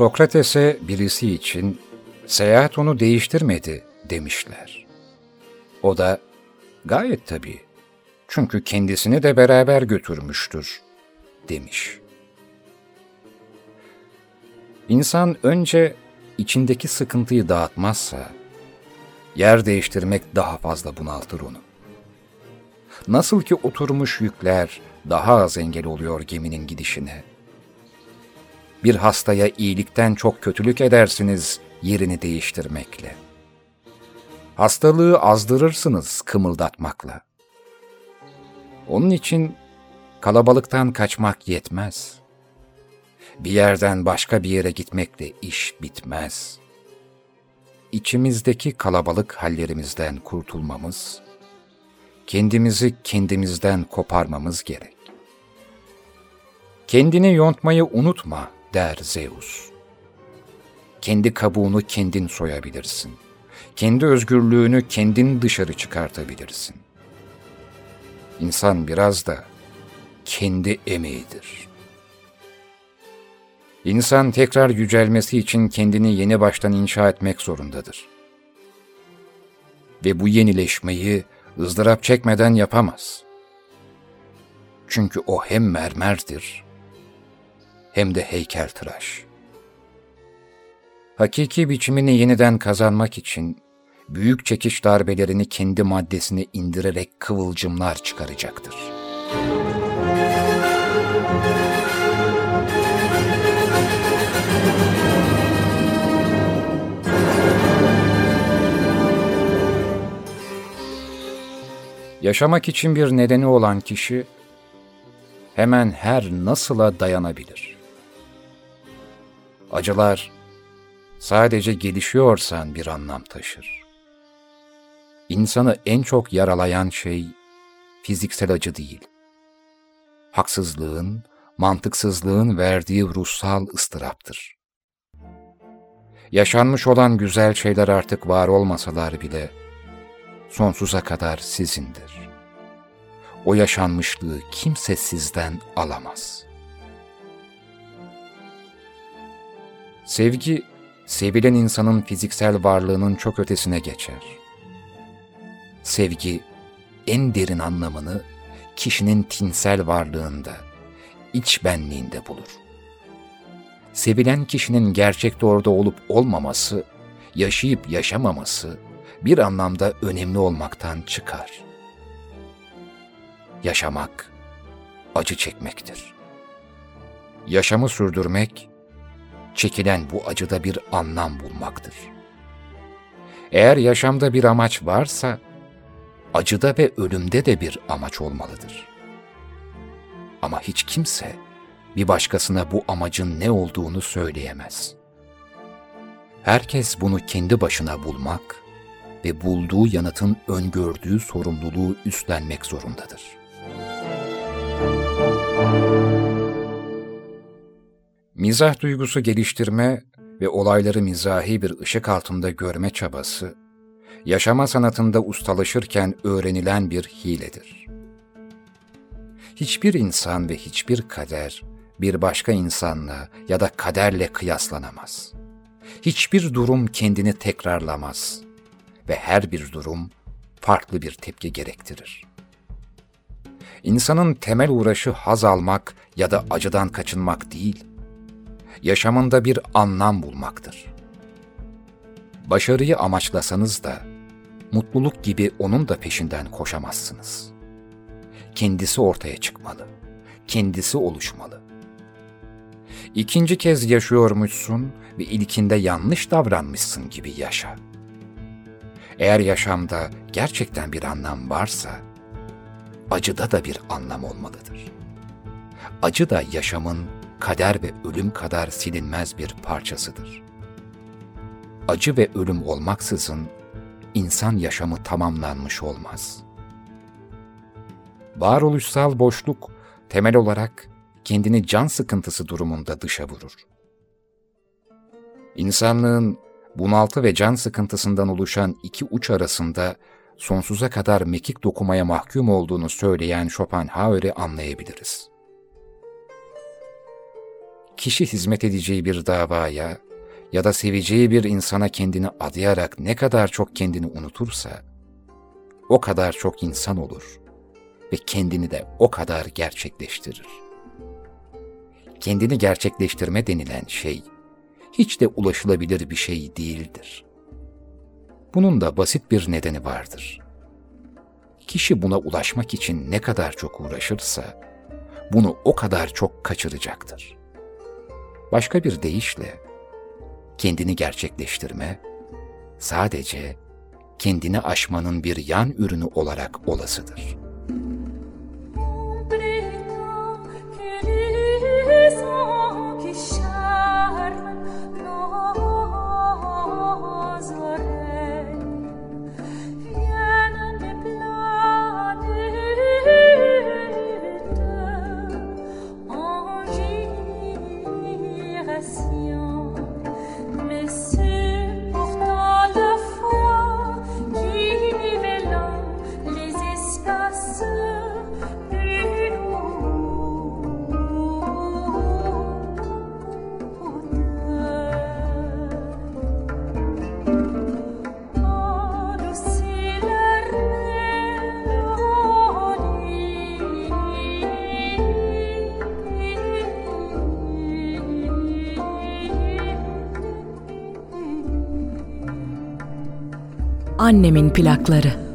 Sokrates'e birisi için seyahat onu değiştirmedi demişler. O da gayet tabii. Çünkü kendisini de beraber götürmüştür demiş. İnsan önce içindeki sıkıntıyı dağıtmazsa yer değiştirmek daha fazla bunaltır onu. Nasıl ki oturmuş yükler daha az engel oluyor geminin gidişine bir hastaya iyilikten çok kötülük edersiniz yerini değiştirmekle. Hastalığı azdırırsınız kımıldatmakla. Onun için kalabalıktan kaçmak yetmez. Bir yerden başka bir yere gitmekle iş bitmez. İçimizdeki kalabalık hallerimizden kurtulmamız, kendimizi kendimizden koparmamız gerek. Kendini yontmayı unutma der Zeus. Kendi kabuğunu kendin soyabilirsin. Kendi özgürlüğünü kendin dışarı çıkartabilirsin. İnsan biraz da kendi emeğidir. İnsan tekrar yücelmesi için kendini yeni baştan inşa etmek zorundadır. Ve bu yenileşmeyi ızdırap çekmeden yapamaz. Çünkü o hem mermerdir, hem de heykeltıraş. Hakiki biçimini yeniden kazanmak için büyük çekiş darbelerini kendi maddesine indirerek kıvılcımlar çıkaracaktır. Yaşamak için bir nedeni olan kişi hemen her nasıla dayanabilir. Acılar sadece gelişiyorsan bir anlam taşır. İnsanı en çok yaralayan şey fiziksel acı değil. Haksızlığın, mantıksızlığın verdiği ruhsal ıstıraptır. Yaşanmış olan güzel şeyler artık var olmasalar bile sonsuza kadar sizindir. O yaşanmışlığı kimse sizden alamaz.'' Sevgi, sevilen insanın fiziksel varlığının çok ötesine geçer. Sevgi, en derin anlamını kişinin tinsel varlığında, iç benliğinde bulur. Sevilen kişinin gerçekte orada olup olmaması, yaşayıp yaşamaması bir anlamda önemli olmaktan çıkar. Yaşamak, acı çekmektir. Yaşamı sürdürmek, çekilen bu acıda bir anlam bulmaktır. Eğer yaşamda bir amaç varsa, acıda ve ölümde de bir amaç olmalıdır. Ama hiç kimse bir başkasına bu amacın ne olduğunu söyleyemez. Herkes bunu kendi başına bulmak ve bulduğu yanıtın öngördüğü sorumluluğu üstlenmek zorundadır. Müzik Mizah duygusu geliştirme ve olayları mizahi bir ışık altında görme çabası, yaşama sanatında ustalaşırken öğrenilen bir hiledir. Hiçbir insan ve hiçbir kader bir başka insanla ya da kaderle kıyaslanamaz. Hiçbir durum kendini tekrarlamaz ve her bir durum farklı bir tepki gerektirir. İnsanın temel uğraşı haz almak ya da acıdan kaçınmak değil, yaşamında bir anlam bulmaktır. Başarıyı amaçlasanız da, mutluluk gibi onun da peşinden koşamazsınız. Kendisi ortaya çıkmalı, kendisi oluşmalı. İkinci kez yaşıyormuşsun ve ilkinde yanlış davranmışsın gibi yaşa. Eğer yaşamda gerçekten bir anlam varsa, acıda da bir anlam olmalıdır. Acı da yaşamın kader ve ölüm kadar silinmez bir parçasıdır. Acı ve ölüm olmaksızın insan yaşamı tamamlanmış olmaz. Varoluşsal boşluk temel olarak kendini can sıkıntısı durumunda dışa vurur. İnsanlığın bunaltı ve can sıkıntısından oluşan iki uç arasında sonsuza kadar mekik dokumaya mahkum olduğunu söyleyen Schopenhauer'i anlayabiliriz. Kişi hizmet edeceği bir davaya ya da seveceği bir insana kendini adayarak ne kadar çok kendini unutursa, o kadar çok insan olur ve kendini de o kadar gerçekleştirir. Kendini gerçekleştirme denilen şey, hiç de ulaşılabilir bir şey değildir. Bunun da basit bir nedeni vardır. Kişi buna ulaşmak için ne kadar çok uğraşırsa, bunu o kadar çok kaçıracaktır. Başka bir deyişle, kendini gerçekleştirme, sadece kendini aşmanın bir yan ürünü olarak olasıdır. Annemin plakları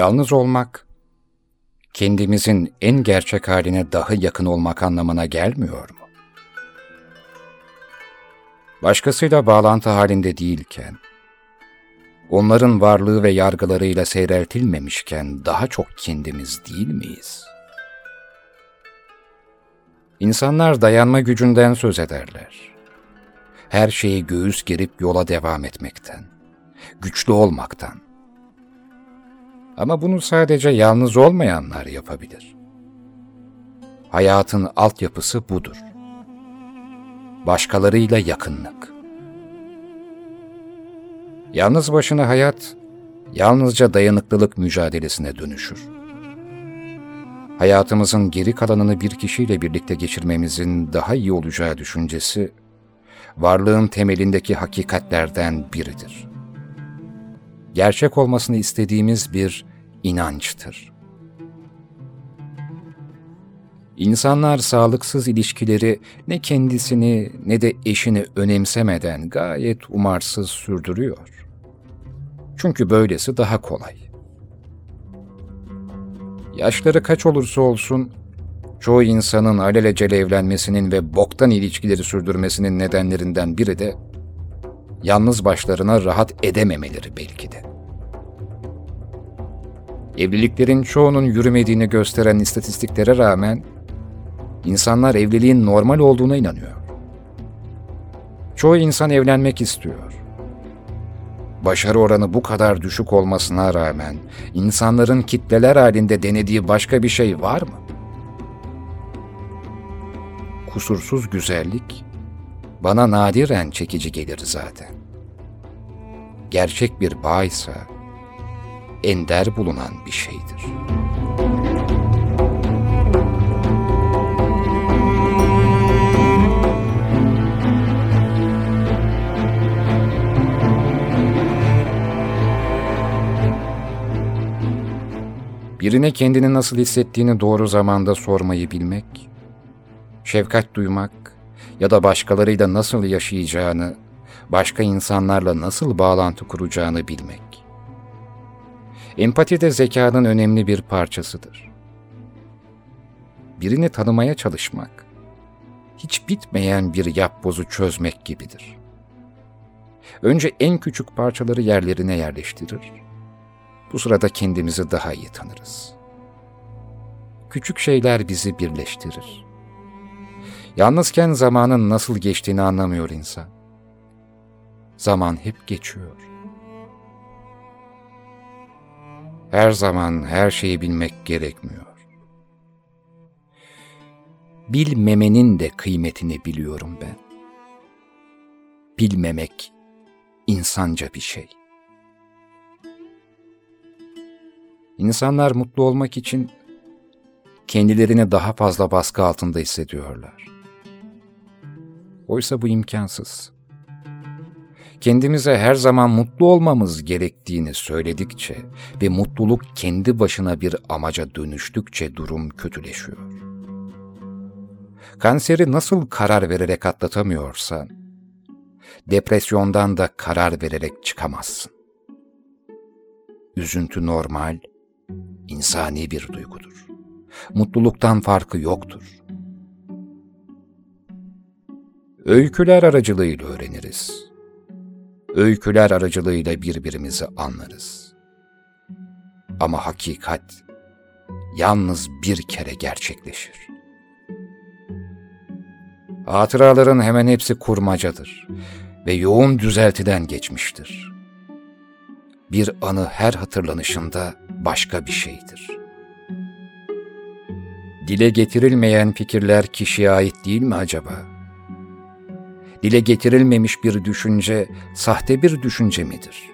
Yalnız olmak kendimizin en gerçek haline daha yakın olmak anlamına gelmiyor mu? Başkasıyla bağlantı halinde değilken, onların varlığı ve yargılarıyla seyreltilmemişken daha çok kendimiz değil miyiz? İnsanlar dayanma gücünden söz ederler. Her şeyi göğüs gerip yola devam etmekten, güçlü olmaktan. Ama bunu sadece yalnız olmayanlar yapabilir. Hayatın altyapısı budur. Başkalarıyla yakınlık. Yalnız başına hayat, yalnızca dayanıklılık mücadelesine dönüşür. Hayatımızın geri kalanını bir kişiyle birlikte geçirmemizin daha iyi olacağı düşüncesi, varlığın temelindeki hakikatlerden biridir. Gerçek olmasını istediğimiz bir inançtır. İnsanlar sağlıksız ilişkileri ne kendisini ne de eşini önemsemeden gayet umarsız sürdürüyor. Çünkü böylesi daha kolay. Yaşları kaç olursa olsun, çoğu insanın alelacele evlenmesinin ve boktan ilişkileri sürdürmesinin nedenlerinden biri de yalnız başlarına rahat edememeleri belki de. Evliliklerin çoğunun yürümediğini gösteren istatistiklere rağmen insanlar evliliğin normal olduğuna inanıyor. Çoğu insan evlenmek istiyor. Başarı oranı bu kadar düşük olmasına rağmen insanların kitleler halinde denediği başka bir şey var mı? Kusursuz güzellik bana nadiren çekici gelir zaten. Gerçek bir bağ ise ender bulunan bir şeydir. Birine kendini nasıl hissettiğini doğru zamanda sormayı bilmek, şefkat duymak ya da başkalarıyla nasıl yaşayacağını, başka insanlarla nasıl bağlantı kuracağını bilmek. Empati de zekanın önemli bir parçasıdır. Birini tanımaya çalışmak, hiç bitmeyen bir yapbozu çözmek gibidir. Önce en küçük parçaları yerlerine yerleştirir, bu sırada kendimizi daha iyi tanırız. Küçük şeyler bizi birleştirir. Yalnızken zamanın nasıl geçtiğini anlamıyor insan. Zaman hep geçiyor. Her zaman her şeyi bilmek gerekmiyor. Bilmemenin de kıymetini biliyorum ben. Bilmemek insanca bir şey. İnsanlar mutlu olmak için kendilerini daha fazla baskı altında hissediyorlar. Oysa bu imkansız. Kendimize her zaman mutlu olmamız gerektiğini söyledikçe ve mutluluk kendi başına bir amaca dönüştükçe durum kötüleşiyor. Kanseri nasıl karar vererek atlatamıyorsan, depresyondan da karar vererek çıkamazsın. Üzüntü normal, insani bir duygudur. Mutluluktan farkı yoktur. Öyküler aracılığıyla öğreniriz. Öyküler aracılığıyla birbirimizi anlarız. Ama hakikat yalnız bir kere gerçekleşir. Hatıraların hemen hepsi kurmacadır ve yoğun düzeltiden geçmiştir. Bir anı her hatırlanışında başka bir şeydir. Dile getirilmeyen fikirler kişiye ait değil mi acaba? Dile getirilmemiş bir düşünce sahte bir düşünce midir?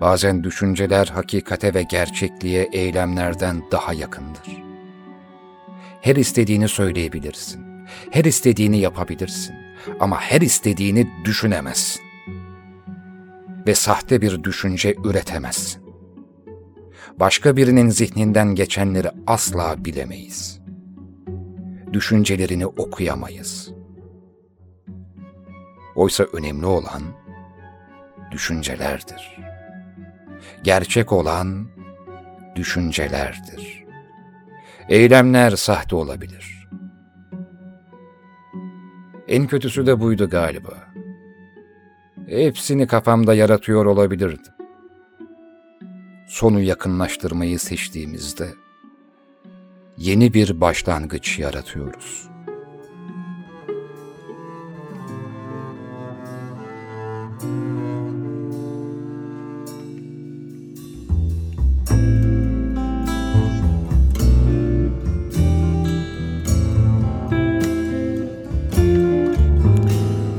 Bazen düşünceler hakikate ve gerçekliğe eylemlerden daha yakındır. Her istediğini söyleyebilirsin. Her istediğini yapabilirsin. Ama her istediğini düşünemezsin. Ve sahte bir düşünce üretemezsin başka birinin zihninden geçenleri asla bilemeyiz. Düşüncelerini okuyamayız. Oysa önemli olan düşüncelerdir. Gerçek olan düşüncelerdir. Eylemler sahte olabilir. En kötüsü de buydu galiba. Hepsini kafamda yaratıyor olabilirdim. Sonu yakınlaştırmayı seçtiğimizde yeni bir başlangıç yaratıyoruz.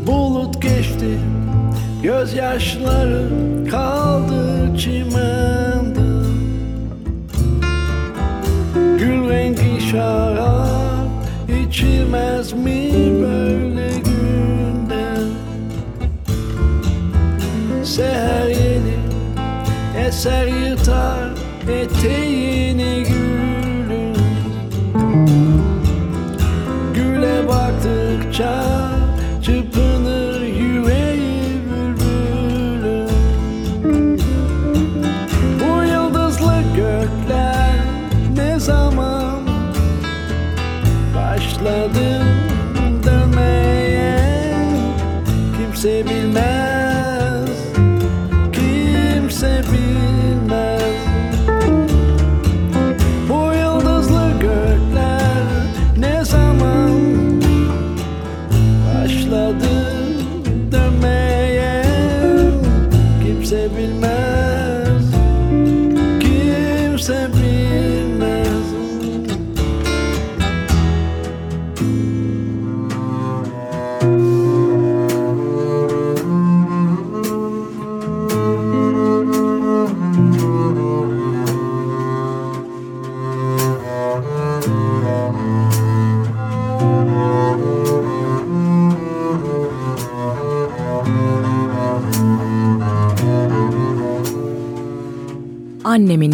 Bulut geçti Gözyaşları kaldı çimende. Gül rengi şarap içilmez mi Seher yeni eser yırtar eteğini gülün Güle baktıkça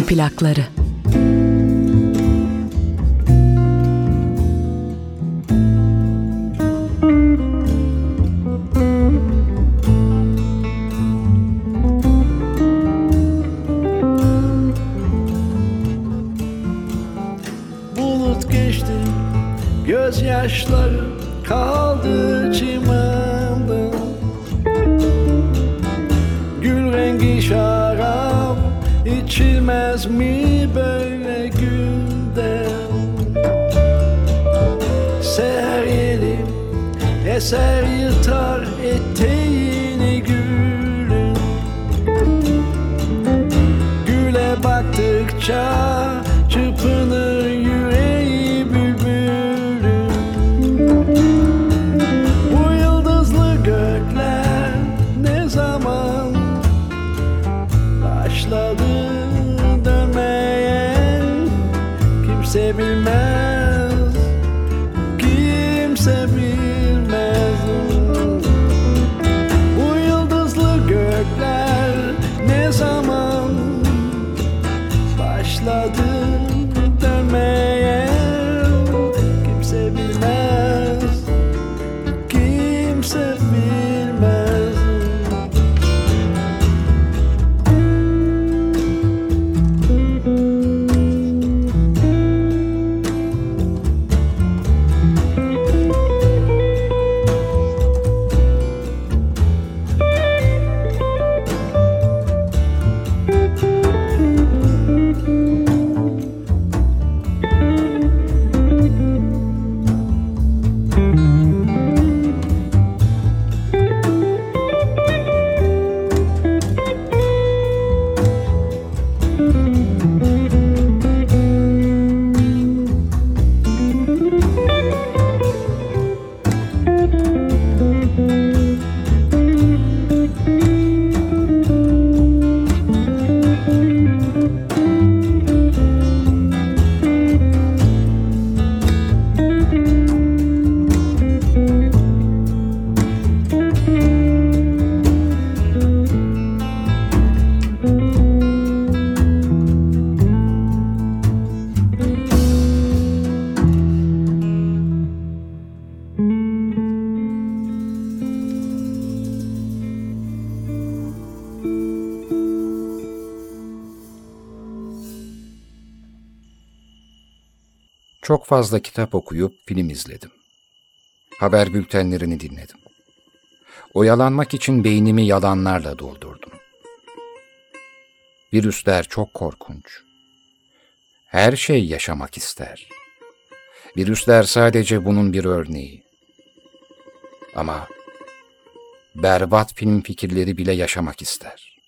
plakları. Çok fazla kitap okuyup film izledim. Haber bültenlerini dinledim. Oyalanmak için beynimi yalanlarla doldurdum. Virüsler çok korkunç. Her şey yaşamak ister. Virüsler sadece bunun bir örneği. Ama berbat film fikirleri bile yaşamak ister.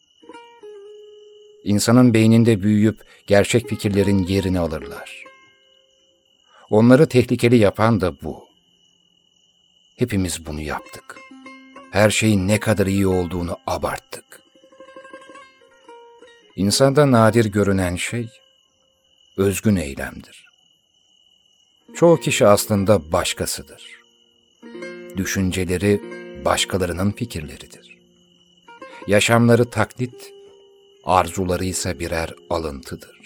İnsanın beyninde büyüyüp gerçek fikirlerin yerini alırlar. Onları tehlikeli yapan da bu. Hepimiz bunu yaptık. Her şeyin ne kadar iyi olduğunu abarttık. İnsanda nadir görünen şey özgün eylemdir. Çoğu kişi aslında başkasıdır. Düşünceleri başkalarının fikirleridir. Yaşamları taklit, arzuları ise birer alıntıdır.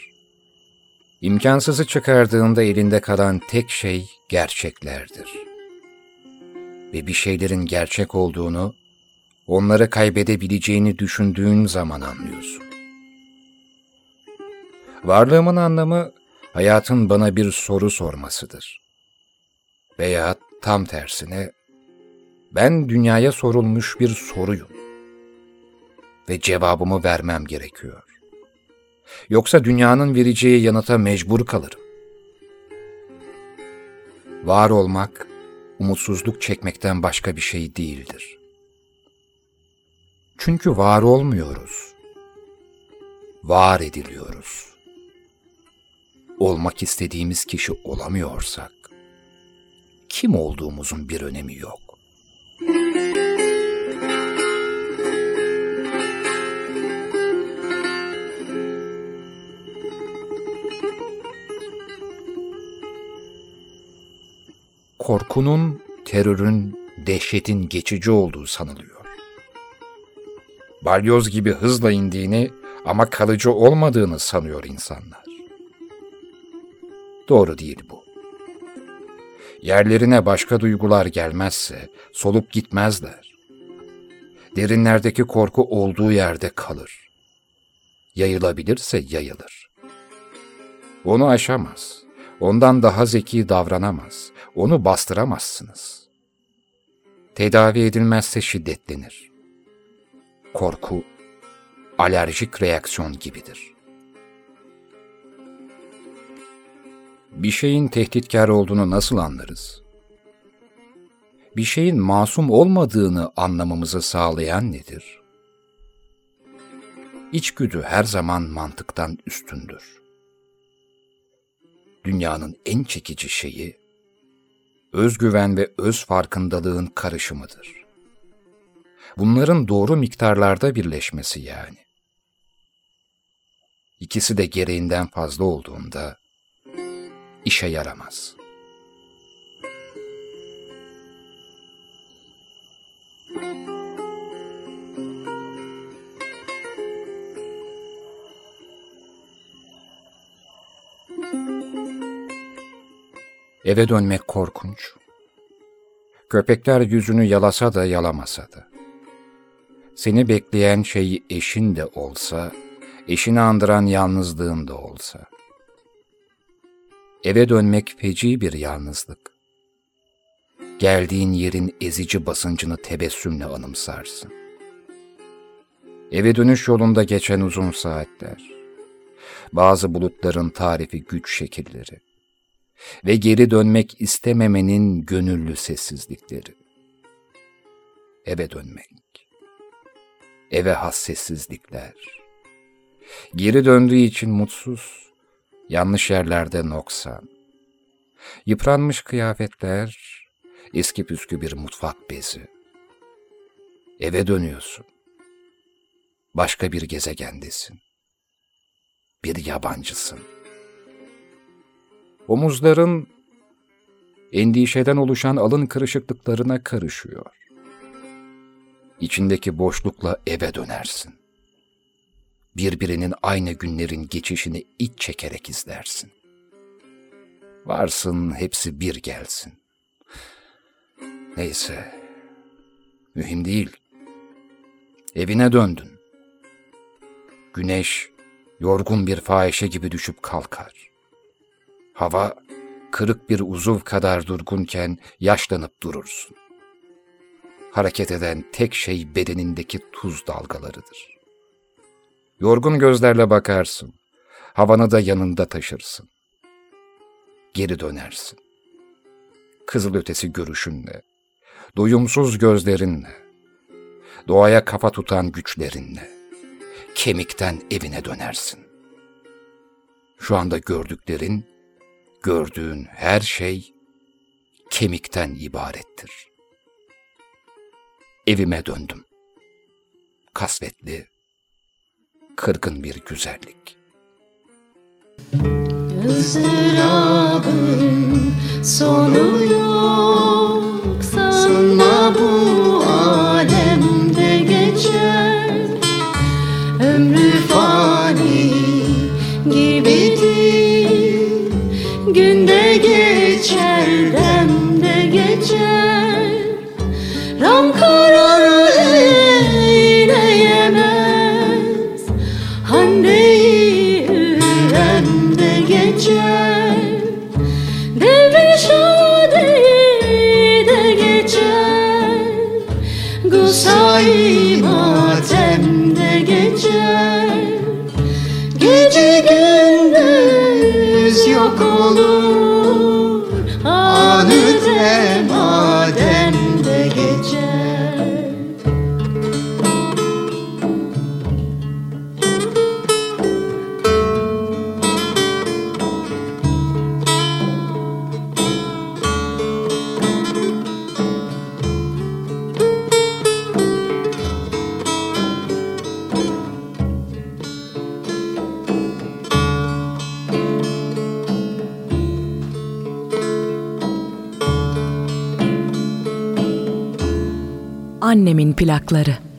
İmkansızı çıkardığında elinde kalan tek şey gerçeklerdir. Ve bir şeylerin gerçek olduğunu, onları kaybedebileceğini düşündüğün zaman anlıyorsun. Varlığımın anlamı, hayatın bana bir soru sormasıdır. Veya tam tersine, ben dünyaya sorulmuş bir soruyum. Ve cevabımı vermem gerekiyor. Yoksa dünyanın vereceği yanıta mecbur kalırım. Var olmak, umutsuzluk çekmekten başka bir şey değildir. Çünkü var olmuyoruz. Var ediliyoruz. Olmak istediğimiz kişi olamıyorsak, kim olduğumuzun bir önemi yok. Korkunun, terörün, dehşetin geçici olduğu sanılıyor. Balyoz gibi hızla indiğini ama kalıcı olmadığını sanıyor insanlar. Doğru değil bu. Yerlerine başka duygular gelmezse solup gitmezler. Derinlerdeki korku olduğu yerde kalır. Yayılabilirse yayılır. Onu aşamaz. Ondan daha zeki davranamaz. Onu bastıramazsınız. Tedavi edilmezse şiddetlenir. Korku, alerjik reaksiyon gibidir. Bir şeyin tehditkar olduğunu nasıl anlarız? Bir şeyin masum olmadığını anlamamızı sağlayan nedir? İçgüdü her zaman mantıktan üstündür. Dünyanın en çekici şeyi özgüven ve öz farkındalığın karışımıdır. Bunların doğru miktarlarda birleşmesi yani. İkisi de gereğinden fazla olduğunda işe yaramaz. Eve dönmek korkunç. Köpekler yüzünü yalasa da yalamasa da. Seni bekleyen şey eşin de olsa, eşini andıran yalnızlığın da olsa. Eve dönmek feci bir yalnızlık. Geldiğin yerin ezici basıncını tebessümle anımsarsın. Eve dönüş yolunda geçen uzun saatler. Bazı bulutların tarifi güç şekilleri ve geri dönmek istememenin gönüllü sessizlikleri. Eve dönmek. Eve has sessizlikler. Geri döndüğü için mutsuz, yanlış yerlerde noksan. Yıpranmış kıyafetler, eski püskü bir mutfak bezi. Eve dönüyorsun. Başka bir gezegendesin. Bir yabancısın. Omuzların endişeden oluşan alın kırışıklıklarına karışıyor. İçindeki boşlukla eve dönersin. Birbirinin aynı günlerin geçişini iç çekerek izlersin. Varsın hepsi bir gelsin. Neyse, mühim değil. Evine döndün. Güneş yorgun bir fahişe gibi düşüp kalkar. Hava kırık bir uzuv kadar durgunken yaşlanıp durursun. Hareket eden tek şey bedenindeki tuz dalgalarıdır. Yorgun gözlerle bakarsın. Havanı da yanında taşırsın. Geri dönersin. Kızılötesi görüşünle, doyumsuz gözlerinle, doğaya kafa tutan güçlerinle, kemikten evine dönersin. Şu anda gördüklerin gördüğün her şey kemikten ibarettir. Evime döndüm. Kasvetli, kırgın bir güzellik. Izdırabın sonu yok. kolu Dönemin plakları.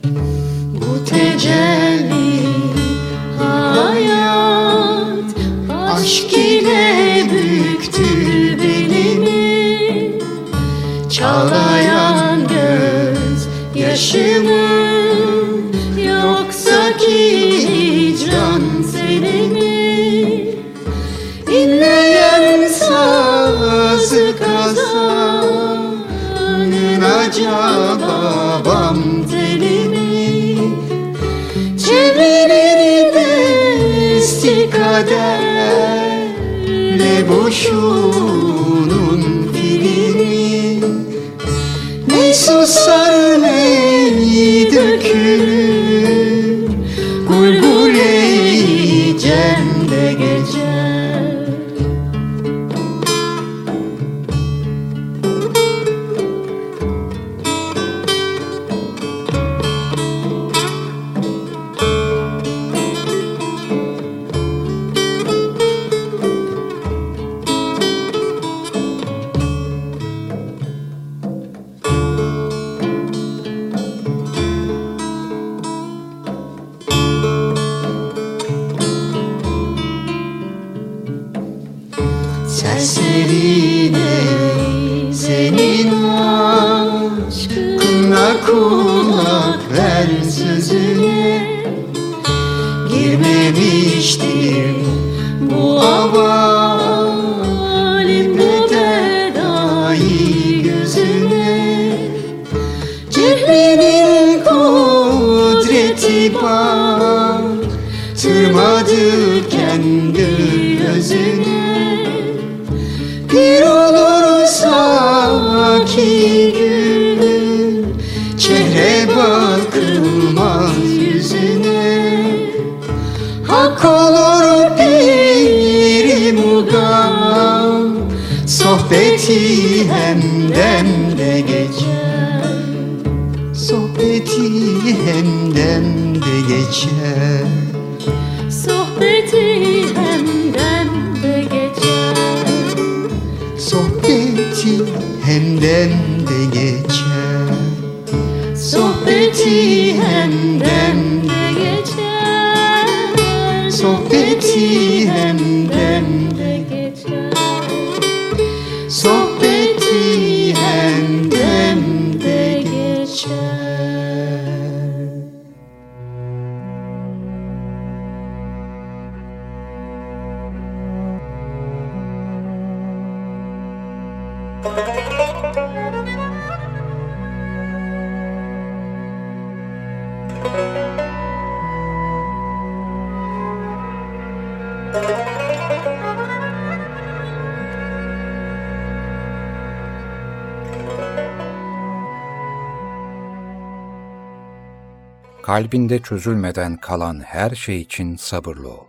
Kalbinde çözülmeden kalan her şey için sabırlı ol.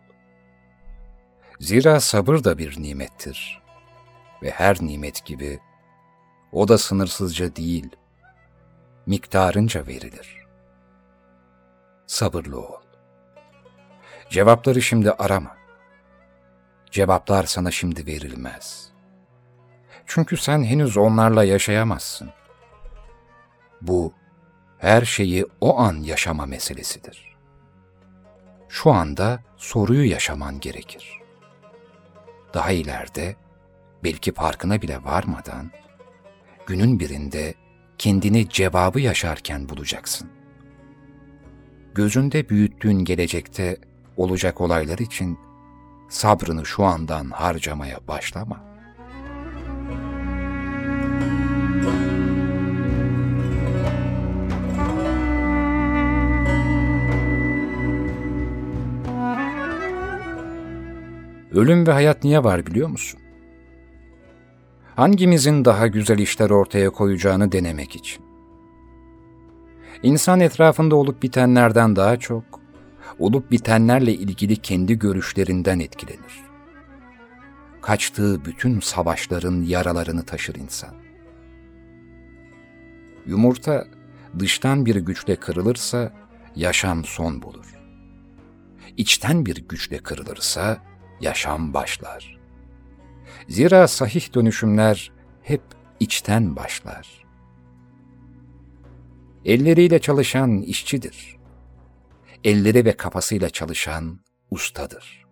Zira sabır da bir nimettir ve her nimet gibi o da sınırsızca değil, miktarınca verilir. Sabırlı ol. Cevapları şimdi arama. Cevaplar sana şimdi verilmez. Çünkü sen henüz onlarla yaşayamazsın. Bu, her şeyi o an yaşama meselesidir. Şu anda soruyu yaşaman gerekir. Daha ileride, belki farkına bile varmadan, günün birinde kendini cevabı yaşarken bulacaksın. Gözünde büyüttüğün gelecekte olacak olaylar için sabrını şu andan harcamaya başlama. Ölüm ve hayat niye var biliyor musun? Hangimizin daha güzel işler ortaya koyacağını denemek için. İnsan etrafında olup bitenlerden daha çok, olup bitenlerle ilgili kendi görüşlerinden etkilenir. Kaçtığı bütün savaşların yaralarını taşır insan. Yumurta dıştan bir güçle kırılırsa yaşam son bulur. İçten bir güçle kırılırsa yaşam başlar. Zira sahih dönüşümler hep içten başlar. Elleriyle çalışan işçidir. Elleri ve kafasıyla çalışan ustadır.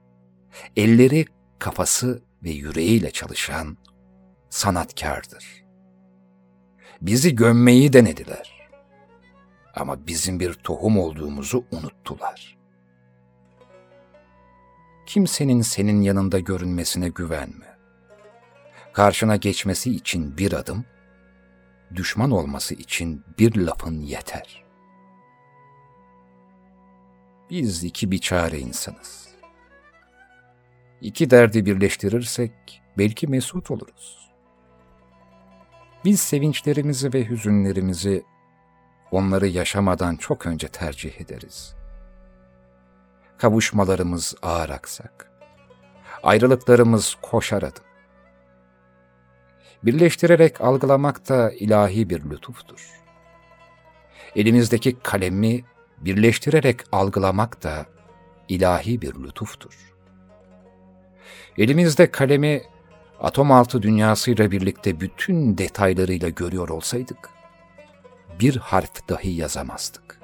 Elleri, kafası ve yüreğiyle çalışan sanatkardır. Bizi gömmeyi denediler. Ama bizim bir tohum olduğumuzu unuttular. Kimsenin senin yanında görünmesine güvenme. Karşına geçmesi için bir adım, düşman olması için bir lafın yeter. Biz iki biçare insanız. İki derdi birleştirirsek belki mesut oluruz. Biz sevinçlerimizi ve hüzünlerimizi onları yaşamadan çok önce tercih ederiz. Kavuşmalarımız ağır aksak, ayrılıklarımız koşar adım. Birleştirerek algılamak da ilahi bir lütuftur. Elimizdeki kalemi birleştirerek algılamak da ilahi bir lütuftur. Elimizde kalemi atom altı dünyasıyla birlikte bütün detaylarıyla görüyor olsaydık, bir harf dahi yazamazdık.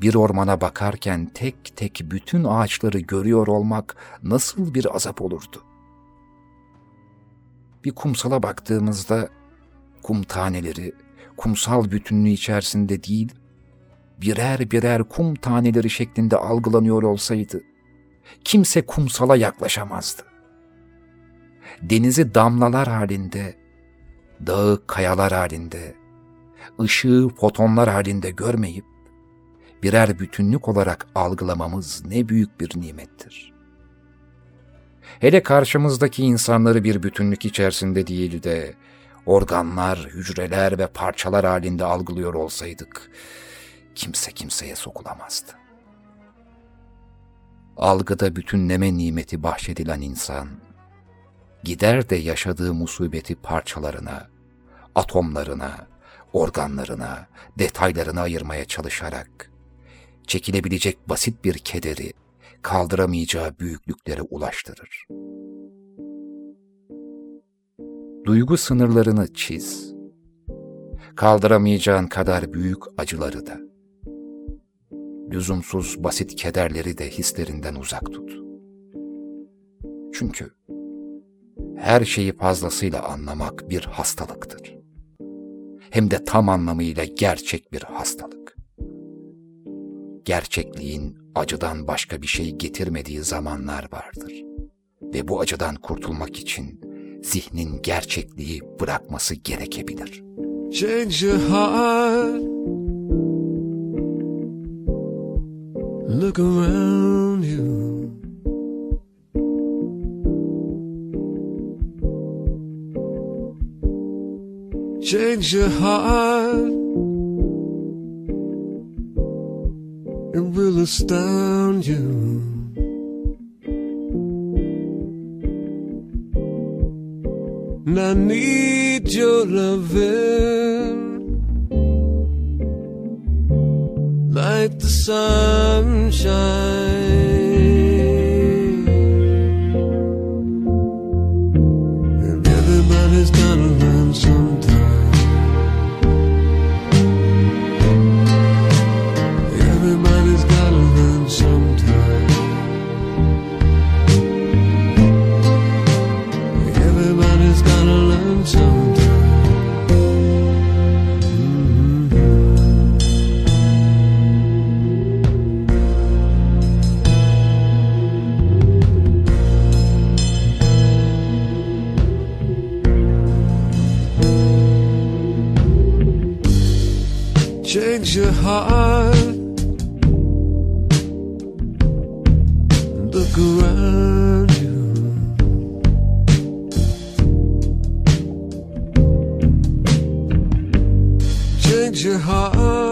Bir ormana bakarken tek tek bütün ağaçları görüyor olmak nasıl bir azap olurdu? Bir kumsala baktığımızda kum taneleri kumsal bütünlüğü içerisinde değil, birer birer kum taneleri şeklinde algılanıyor olsaydı, kimse kumsala yaklaşamazdı. Denizi damlalar halinde, dağı kayalar halinde, ışığı fotonlar halinde görmeyip, birer bütünlük olarak algılamamız ne büyük bir nimettir. Hele karşımızdaki insanları bir bütünlük içerisinde değil de, organlar, hücreler ve parçalar halinde algılıyor olsaydık, kimse kimseye sokulamazdı. Algıda bütünleme nimeti bahşedilen insan, gider de yaşadığı musibeti parçalarına, atomlarına, organlarına, detaylarına ayırmaya çalışarak, çekilebilecek basit bir kederi, kaldıramayacağı büyüklüklere ulaştırır. Duygu sınırlarını çiz. Kaldıramayacağın kadar büyük acıları da. Lüzumsuz basit kederleri de hislerinden uzak tut. Çünkü her şeyi fazlasıyla anlamak bir hastalıktır. Hem de tam anlamıyla gerçek bir hastalık. Gerçekliğin acıdan başka bir şey getirmediği zamanlar vardır. Ve bu acıdan kurtulmak için zihnin gerçekliği bırakması gerekebilir. Look around you. Change your heart. it will astound you. And I need your loving like the sunshine. Look around you. Change your heart.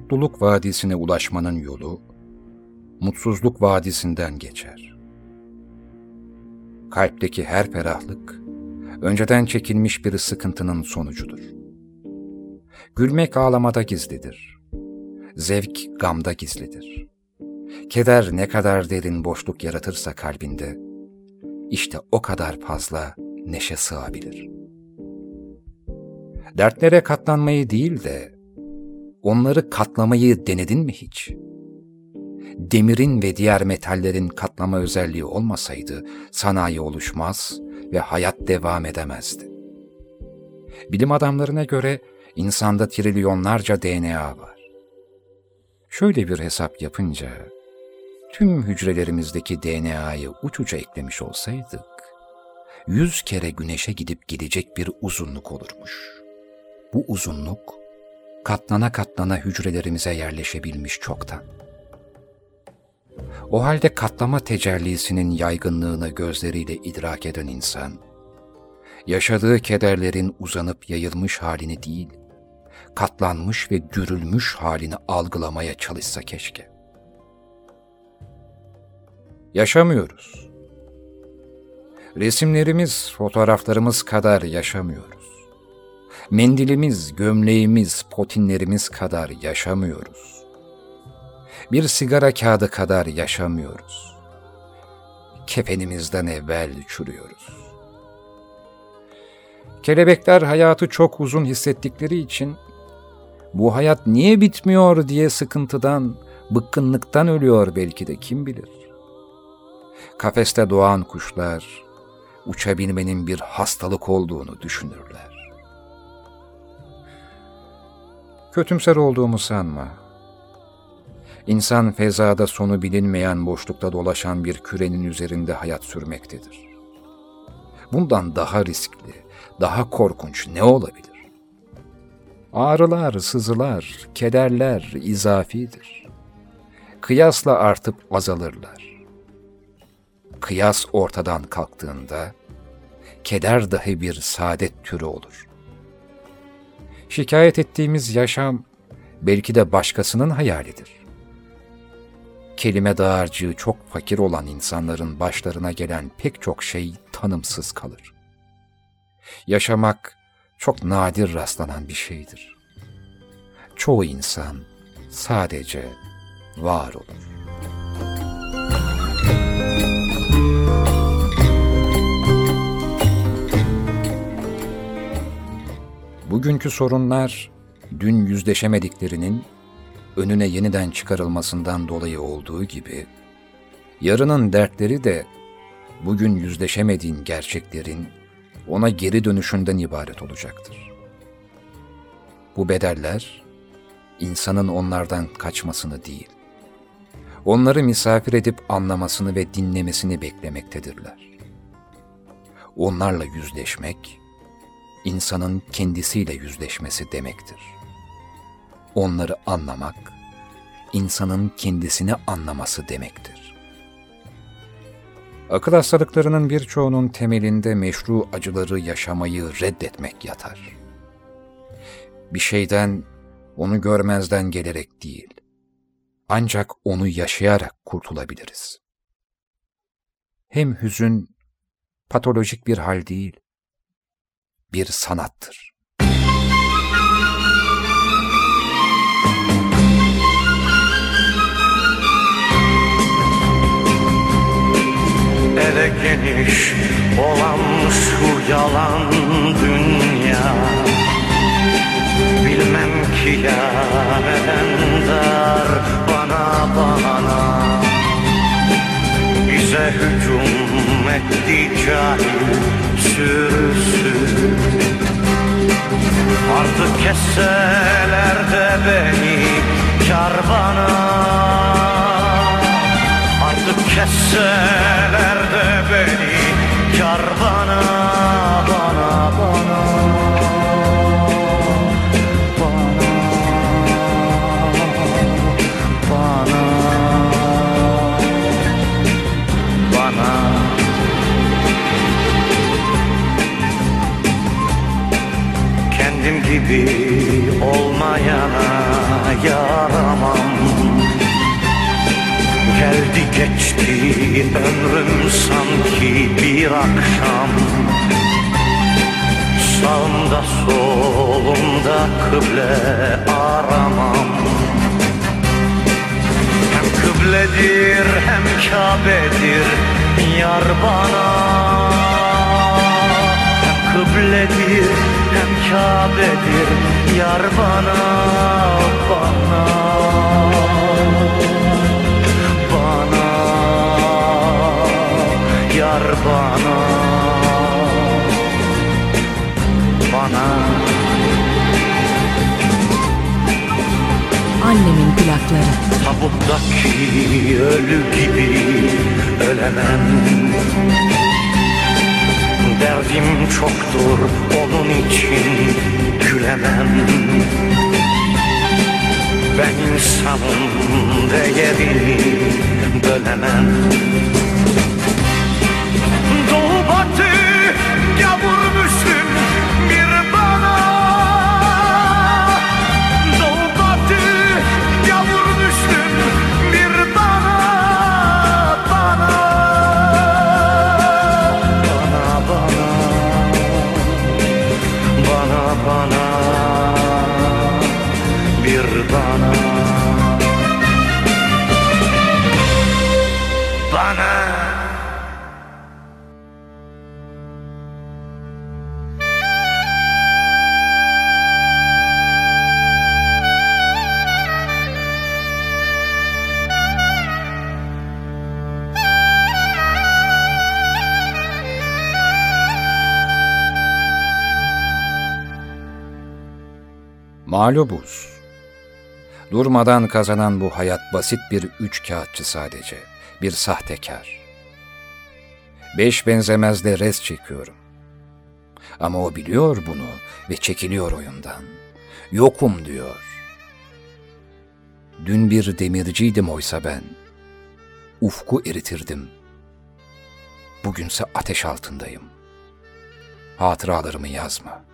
Mutluluk vadisine ulaşmanın yolu, mutsuzluk vadisinden geçer. Kalpteki her ferahlık, önceden çekilmiş bir sıkıntının sonucudur. Gülmek ağlamada gizlidir. Zevk gamda gizlidir. Keder ne kadar derin boşluk yaratırsa kalbinde, işte o kadar fazla neşe sığabilir. Dertlere katlanmayı değil de, onları katlamayı denedin mi hiç? Demirin ve diğer metallerin katlama özelliği olmasaydı sanayi oluşmaz ve hayat devam edemezdi. Bilim adamlarına göre insanda trilyonlarca DNA var. Şöyle bir hesap yapınca, tüm hücrelerimizdeki DNA'yı uç uca eklemiş olsaydık, yüz kere güneşe gidip gelecek bir uzunluk olurmuş. Bu uzunluk, katlana katlana hücrelerimize yerleşebilmiş çoktan. O halde katlama tecellisinin yaygınlığını gözleriyle idrak eden insan, yaşadığı kederlerin uzanıp yayılmış halini değil, katlanmış ve dürülmüş halini algılamaya çalışsa keşke. Yaşamıyoruz. Resimlerimiz, fotoğraflarımız kadar yaşamıyoruz. Mendilimiz, gömleğimiz, potinlerimiz kadar yaşamıyoruz. Bir sigara kağıdı kadar yaşamıyoruz. Kefenimizden evvel çürüyoruz. Kelebekler hayatı çok uzun hissettikleri için bu hayat niye bitmiyor diye sıkıntıdan, bıkkınlıktan ölüyor belki de kim bilir. Kafeste doğan kuşlar uçabilmenin bir hastalık olduğunu düşünürler. Kötümser olduğumu sanma. İnsan fezada sonu bilinmeyen boşlukta dolaşan bir kürenin üzerinde hayat sürmektedir. Bundan daha riskli, daha korkunç ne olabilir? Ağrılar, sızılar, kederler izafidir. Kıyasla artıp azalırlar. Kıyas ortadan kalktığında, keder dahi bir saadet türü olur. Şikayet ettiğimiz yaşam belki de başkasının hayalidir. Kelime dağarcığı çok fakir olan insanların başlarına gelen pek çok şey tanımsız kalır. Yaşamak çok nadir rastlanan bir şeydir. Çoğu insan sadece var olur. Bugünkü sorunlar dün yüzleşemediklerinin önüne yeniden çıkarılmasından dolayı olduğu gibi yarının dertleri de bugün yüzleşemediğin gerçeklerin ona geri dönüşünden ibaret olacaktır. Bu bedeller insanın onlardan kaçmasını değil, onları misafir edip anlamasını ve dinlemesini beklemektedirler. Onlarla yüzleşmek, insanın kendisiyle yüzleşmesi demektir. Onları anlamak, insanın kendisini anlaması demektir. Akıl hastalıklarının birçoğunun temelinde meşru acıları yaşamayı reddetmek yatar. Bir şeyden, onu görmezden gelerek değil, ancak onu yaşayarak kurtulabiliriz. Hem hüzün patolojik bir hal değil, bir sanattır. Ele geniş olan şu yalan dünya Bilmem ki ya neden dar bana bana Bize hücum etti cahil sürüsü Artık kesseler de beni kar bana Artık kesseler de beni Bana bana Bana gibi olmayana yaramam. Geldi geçti ömrüm sanki bir akşam. Sağımda solumda kıble aramam. Hem kıbledir hem Kabe'dir yar bana. Hem kıbledir hem Kabe'dir yar bana bana. Bana yar bana. Bana. Annemin plakları. Tabuttaki ölü gibi ölemem Derdim çoktur onun için gülemem. Ben insanın değerini bölemem Mağlubuz. Durmadan kazanan bu hayat basit bir üç kağıtçı sadece. Bir sahtekar. Beş benzemezle res çekiyorum. Ama o biliyor bunu ve çekiliyor oyundan. Yokum diyor. Dün bir demirciydim oysa ben. Ufku eritirdim. Bugünse ateş altındayım. Hatıralarımı yazma.''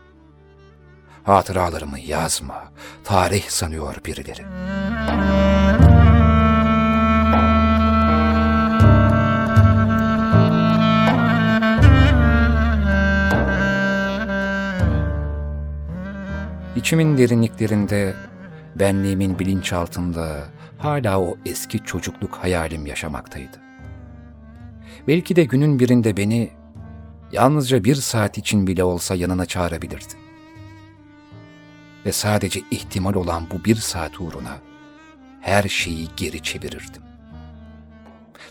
Hatıralarımı yazma, tarih sanıyor birileri. İçimin derinliklerinde, benliğimin bilinçaltında hala o eski çocukluk hayalim yaşamaktaydı. Belki de günün birinde beni yalnızca bir saat için bile olsa yanına çağırabilirdi ve sadece ihtimal olan bu bir saat uğruna her şeyi geri çevirirdim.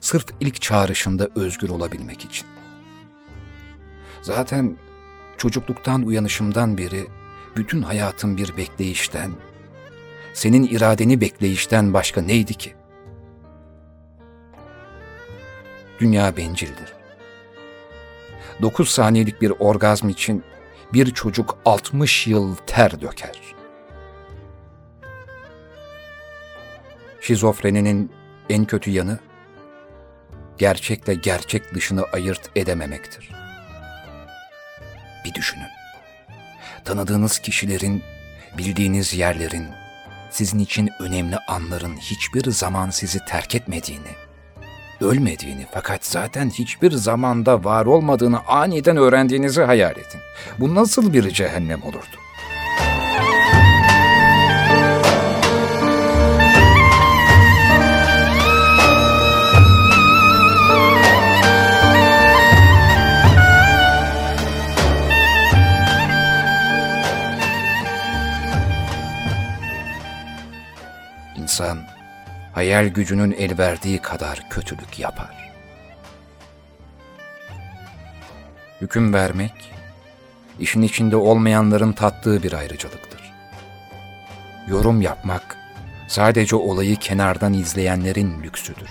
Sırf ilk çağrışında özgür olabilmek için. Zaten çocukluktan uyanışımdan beri bütün hayatım bir bekleyişten, senin iradeni bekleyişten başka neydi ki? Dünya bencildir. Dokuz saniyelik bir orgazm için bir çocuk 60 yıl ter döker. Şizofreninin en kötü yanı gerçekle gerçek dışını ayırt edememektir. Bir düşünün. Tanıdığınız kişilerin, bildiğiniz yerlerin, sizin için önemli anların hiçbir zaman sizi terk etmediğini, ölmediğini fakat zaten hiçbir zamanda var olmadığını aniden öğrendiğinizi hayal edin. Bu nasıl bir cehennem olurdu? İnsan hayal gücünün el verdiği kadar kötülük yapar. Hüküm vermek, işin içinde olmayanların tattığı bir ayrıcalıktır. Yorum yapmak, sadece olayı kenardan izleyenlerin lüksüdür.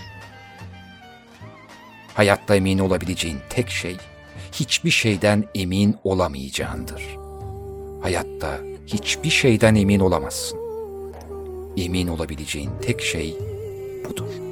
Hayatta emin olabileceğin tek şey, hiçbir şeyden emin olamayacağındır. Hayatta hiçbir şeyden emin olamazsın. Emin olabileceğin tek şey pour.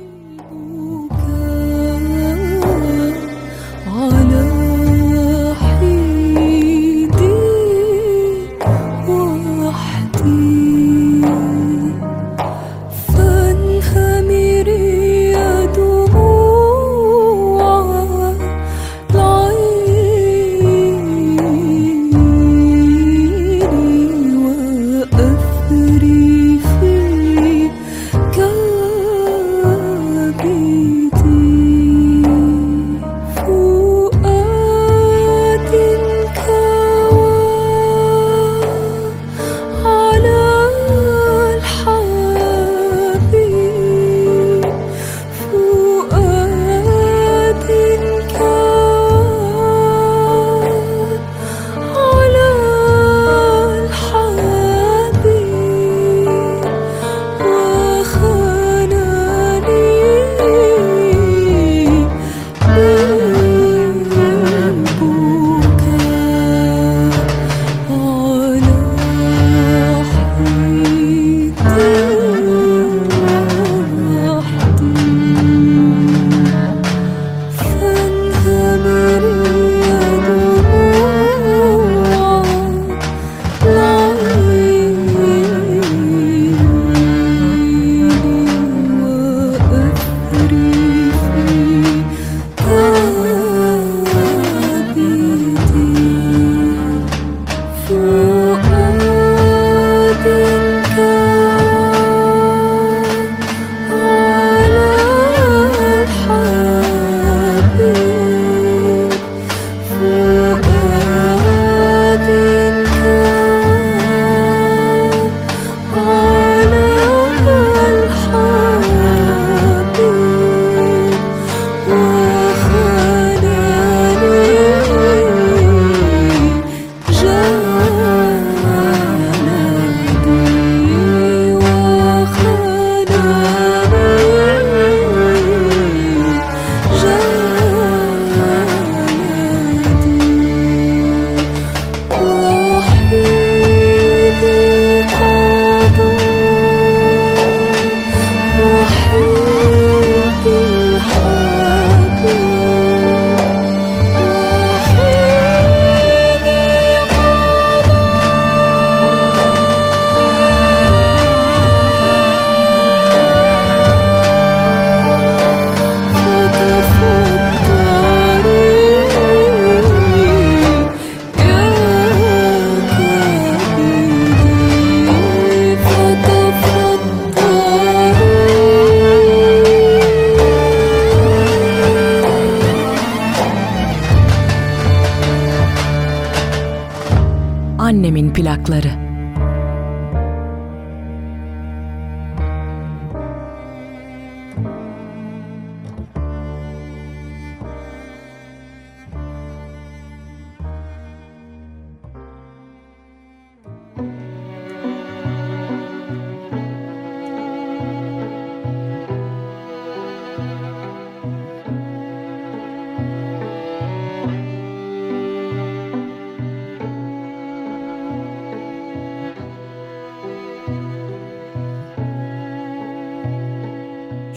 Annemin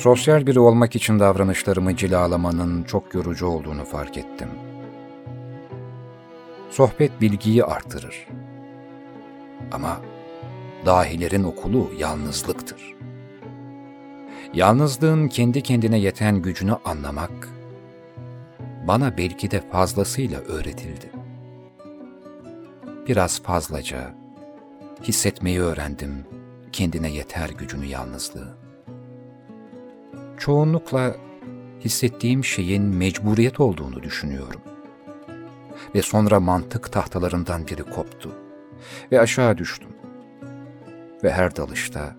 Sosyal biri olmak için davranışlarımı cilalamanın çok yorucu olduğunu fark ettim. Sohbet bilgiyi artırır. Ama dahilerin okulu yalnızlıktır. Yalnızlığın kendi kendine yeten gücünü anlamak, bana belki de fazlasıyla öğretildi. Biraz fazlaca hissetmeyi öğrendim kendine yeter gücünü yalnızlığı çoğunlukla hissettiğim şeyin mecburiyet olduğunu düşünüyorum. Ve sonra mantık tahtalarından biri koptu ve aşağı düştüm. Ve her dalışta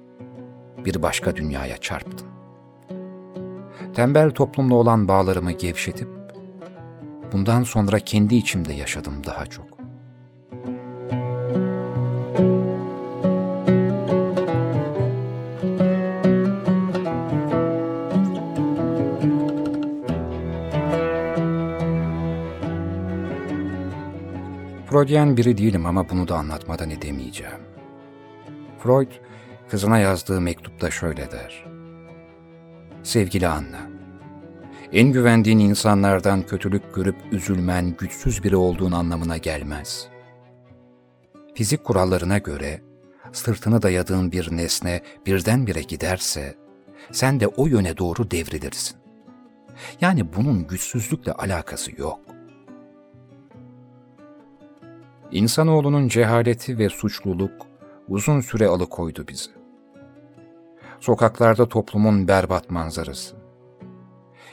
bir başka dünyaya çarptım. Tembel toplumla olan bağlarımı gevşetip bundan sonra kendi içimde yaşadım daha çok. Freudyen biri değilim ama bunu da anlatmadan edemeyeceğim. Freud, kızına yazdığı mektupta şöyle der. Sevgili Anna, en güvendiğin insanlardan kötülük görüp üzülmen güçsüz biri olduğun anlamına gelmez. Fizik kurallarına göre sırtını dayadığın bir nesne birdenbire giderse sen de o yöne doğru devrilirsin. Yani bunun güçsüzlükle alakası yok. İnsanoğlunun cehaleti ve suçluluk uzun süre alıkoydu bizi. Sokaklarda toplumun berbat manzarası.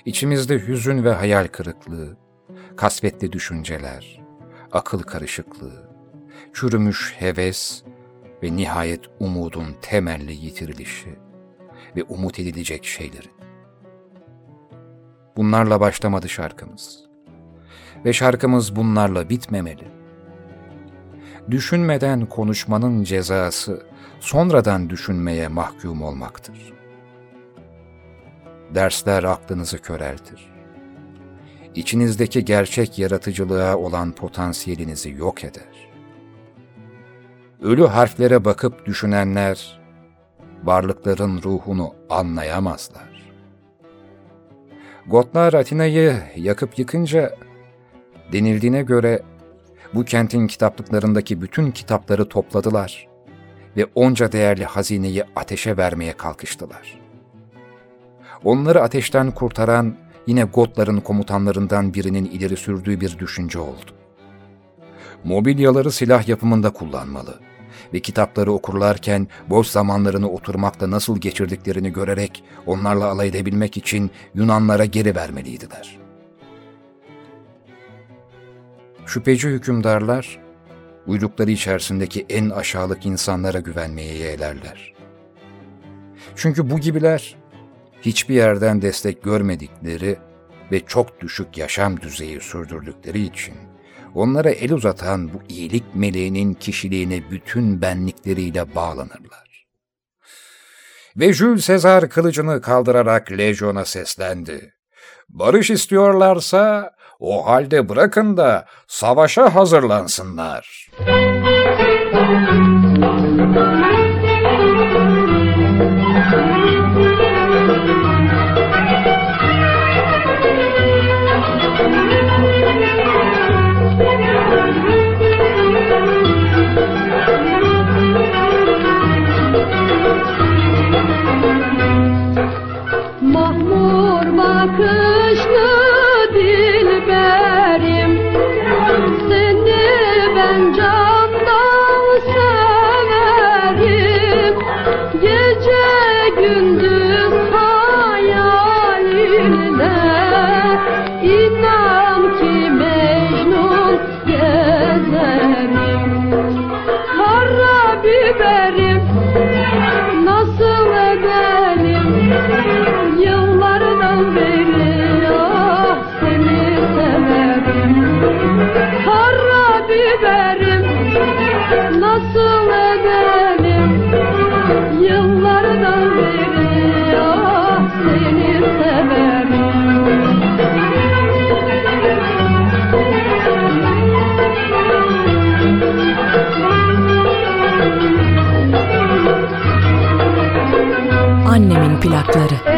İçimizde hüzün ve hayal kırıklığı, kasvetli düşünceler, akıl karışıklığı, çürümüş heves ve nihayet umudun temelli yitirilişi ve umut edilecek şeylerin. Bunlarla başlamadı şarkımız. Ve şarkımız bunlarla bitmemeli düşünmeden konuşmanın cezası sonradan düşünmeye mahkum olmaktır. Dersler aklınızı köreltir. İçinizdeki gerçek yaratıcılığa olan potansiyelinizi yok eder. Ölü harflere bakıp düşünenler, varlıkların ruhunu anlayamazlar. Gotlar Atina'yı yakıp yıkınca, denildiğine göre bu kentin kitaplıklarındaki bütün kitapları topladılar ve onca değerli hazineyi ateşe vermeye kalkıştılar. Onları ateşten kurtaran yine Gotların komutanlarından birinin ileri sürdüğü bir düşünce oldu. Mobilyaları silah yapımında kullanmalı ve kitapları okurlarken boş zamanlarını oturmakla nasıl geçirdiklerini görerek onlarla alay edebilmek için Yunanlara geri vermeliydiler.'' Şüpheci hükümdarlar, uydukları içerisindeki en aşağılık insanlara güvenmeye yeğlerler. Çünkü bu gibiler, hiçbir yerden destek görmedikleri ve çok düşük yaşam düzeyi sürdürdükleri için, onlara el uzatan bu iyilik meleğinin kişiliğine bütün benlikleriyle bağlanırlar. Ve Jules Sezar kılıcını kaldırarak Legion'a seslendi. Barış istiyorlarsa o halde bırakın da savaşa hazırlansınlar. Plakları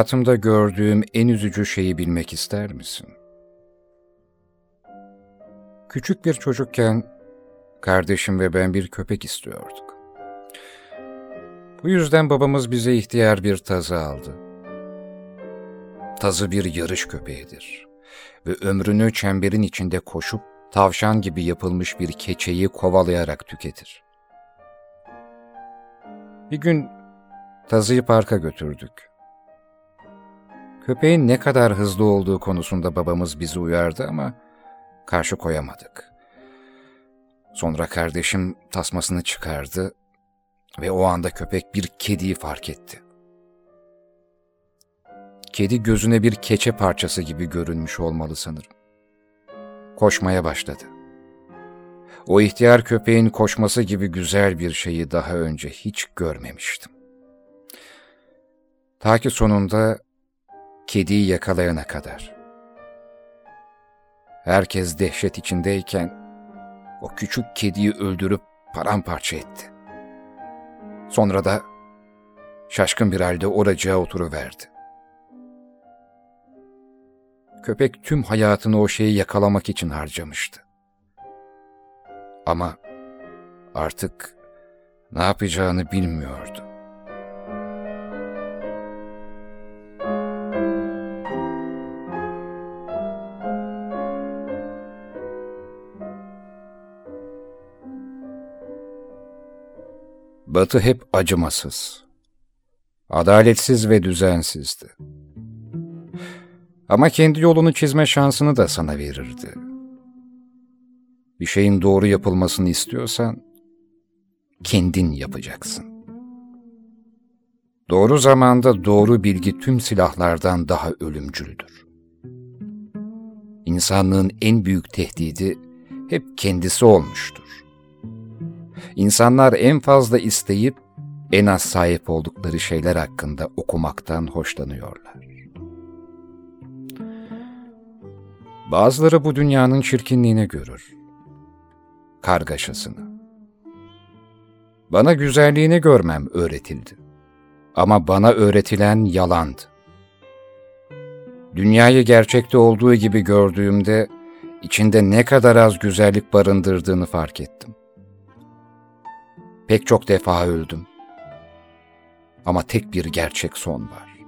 Hayatımda gördüğüm en üzücü şeyi bilmek ister misin? Küçük bir çocukken kardeşim ve ben bir köpek istiyorduk. Bu yüzden babamız bize ihtiyar bir tazı aldı. Tazı bir yarış köpeğidir ve ömrünü çemberin içinde koşup tavşan gibi yapılmış bir keçeyi kovalayarak tüketir. Bir gün tazıyı parka götürdük. Köpeğin ne kadar hızlı olduğu konusunda babamız bizi uyardı ama karşı koyamadık. Sonra kardeşim tasmasını çıkardı ve o anda köpek bir kediyi fark etti. Kedi gözüne bir keçe parçası gibi görünmüş olmalı sanırım. Koşmaya başladı. O ihtiyar köpeğin koşması gibi güzel bir şeyi daha önce hiç görmemiştim. Ta ki sonunda kediyi yakalayana kadar. Herkes dehşet içindeyken o küçük kediyi öldürüp paramparça etti. Sonra da şaşkın bir halde oracığa oturuverdi. Köpek tüm hayatını o şeyi yakalamak için harcamıştı. Ama artık ne yapacağını bilmiyordu. Batı hep acımasız, adaletsiz ve düzensizdi. Ama kendi yolunu çizme şansını da sana verirdi. Bir şeyin doğru yapılmasını istiyorsan, kendin yapacaksın. Doğru zamanda doğru bilgi tüm silahlardan daha ölümcüldür. İnsanlığın en büyük tehdidi hep kendisi olmuştur. İnsanlar en fazla isteyip en az sahip oldukları şeyler hakkında okumaktan hoşlanıyorlar. Bazıları bu dünyanın çirkinliğini görür. Kargaşasını. Bana güzelliğini görmem öğretildi. Ama bana öğretilen yalandı. Dünyayı gerçekte olduğu gibi gördüğümde içinde ne kadar az güzellik barındırdığını fark ettim. Pek çok defa öldüm. Ama tek bir gerçek son var.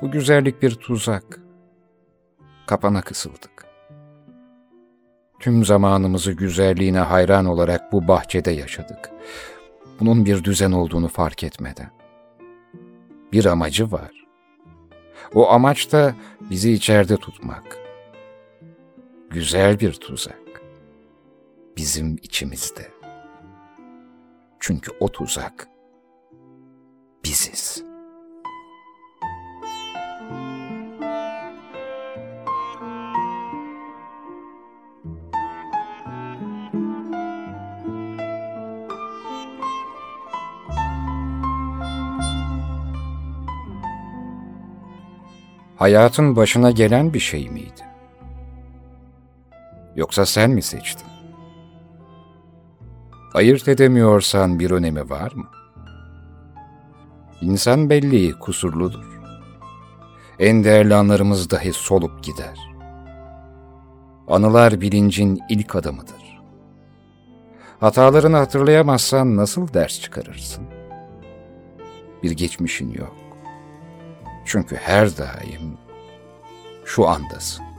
Bu güzellik bir tuzak. Kapana kısıldık. Tüm zamanımızı güzelliğine hayran olarak bu bahçede yaşadık. Bunun bir düzen olduğunu fark etmeden. Bir amacı var. O amaç da bizi içeride tutmak. Güzel bir tuzak bizim içimizde. Çünkü o tuzak biziz. Hayatın başına gelen bir şey miydi? Yoksa sen mi seçtin? Ayırt edemiyorsan bir önemi var mı? İnsan belli kusurludur. En değerli anlarımız dahi solup gider. Anılar bilincin ilk adımıdır. Hatalarını hatırlayamazsan nasıl ders çıkarırsın? Bir geçmişin yok. Çünkü her daim şu andasın.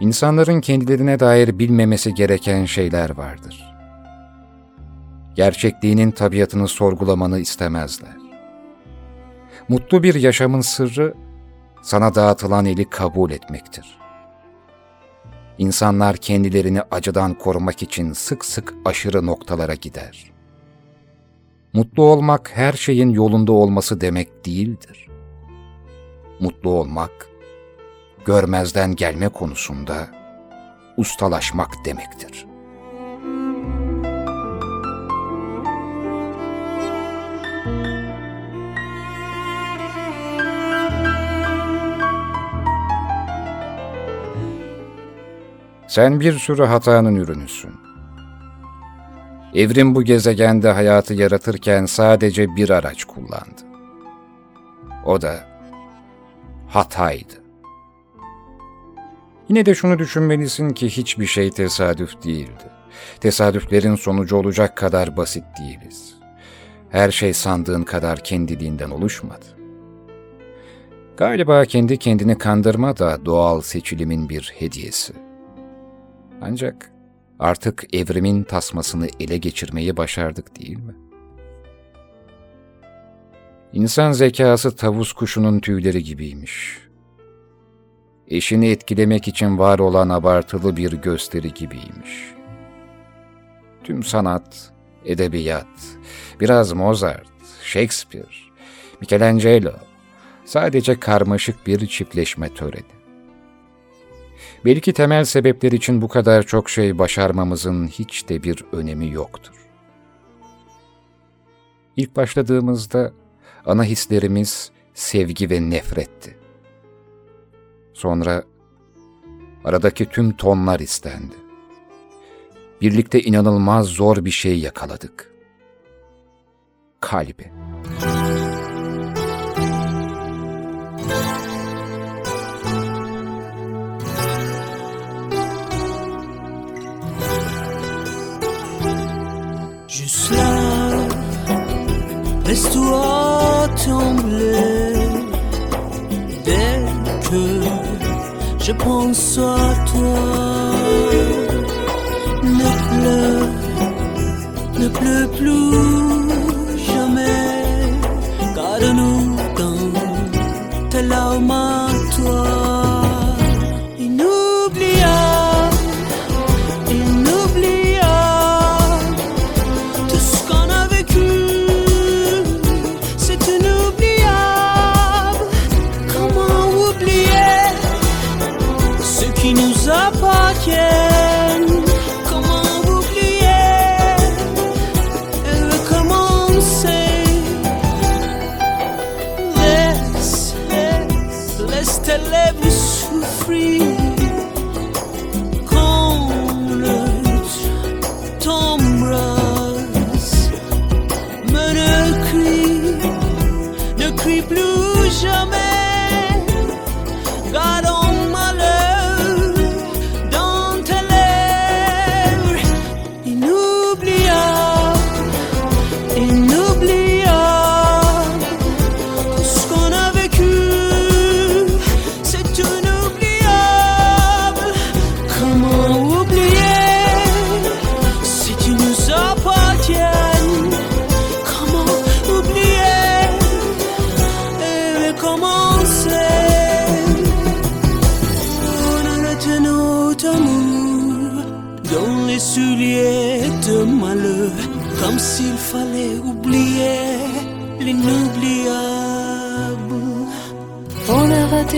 İnsanların kendilerine dair bilmemesi gereken şeyler vardır. Gerçekliğinin tabiatını sorgulamanı istemezler. Mutlu bir yaşamın sırrı sana dağıtılan eli kabul etmektir. İnsanlar kendilerini acıdan korumak için sık sık aşırı noktalara gider. Mutlu olmak her şeyin yolunda olması demek değildir. Mutlu olmak, görmezden gelme konusunda ustalaşmak demektir. Sen bir sürü hatanın ürünüsün. Evrim bu gezegende hayatı yaratırken sadece bir araç kullandı. O da hataydı. Yine de şunu düşünmelisin ki hiçbir şey tesadüf değildi. Tesadüflerin sonucu olacak kadar basit değiliz. Her şey sandığın kadar kendiliğinden oluşmadı. Galiba kendi kendini kandırma da doğal seçilimin bir hediyesi. Ancak artık evrimin tasmasını ele geçirmeyi başardık değil mi? İnsan zekası tavus kuşunun tüyleri gibiymiş. Eşini etkilemek için var olan abartılı bir gösteri gibiymiş. Tüm sanat, edebiyat, biraz Mozart, Shakespeare, Michelangelo, sadece karmaşık bir çiftleşme töreni. Belki temel sebepler için bu kadar çok şey başarmamızın hiç de bir önemi yoktur. İlk başladığımızda ana hislerimiz sevgi ve nefretti. Sonra aradaki tüm tonlar istendi. Birlikte inanılmaz zor bir şey yakaladık. Kalbi. Juste là, laisse-toi trembler dès que je pense à toi. Ne pleure, ne pleure plus jamais, garde-nous dans tes larmes à toi.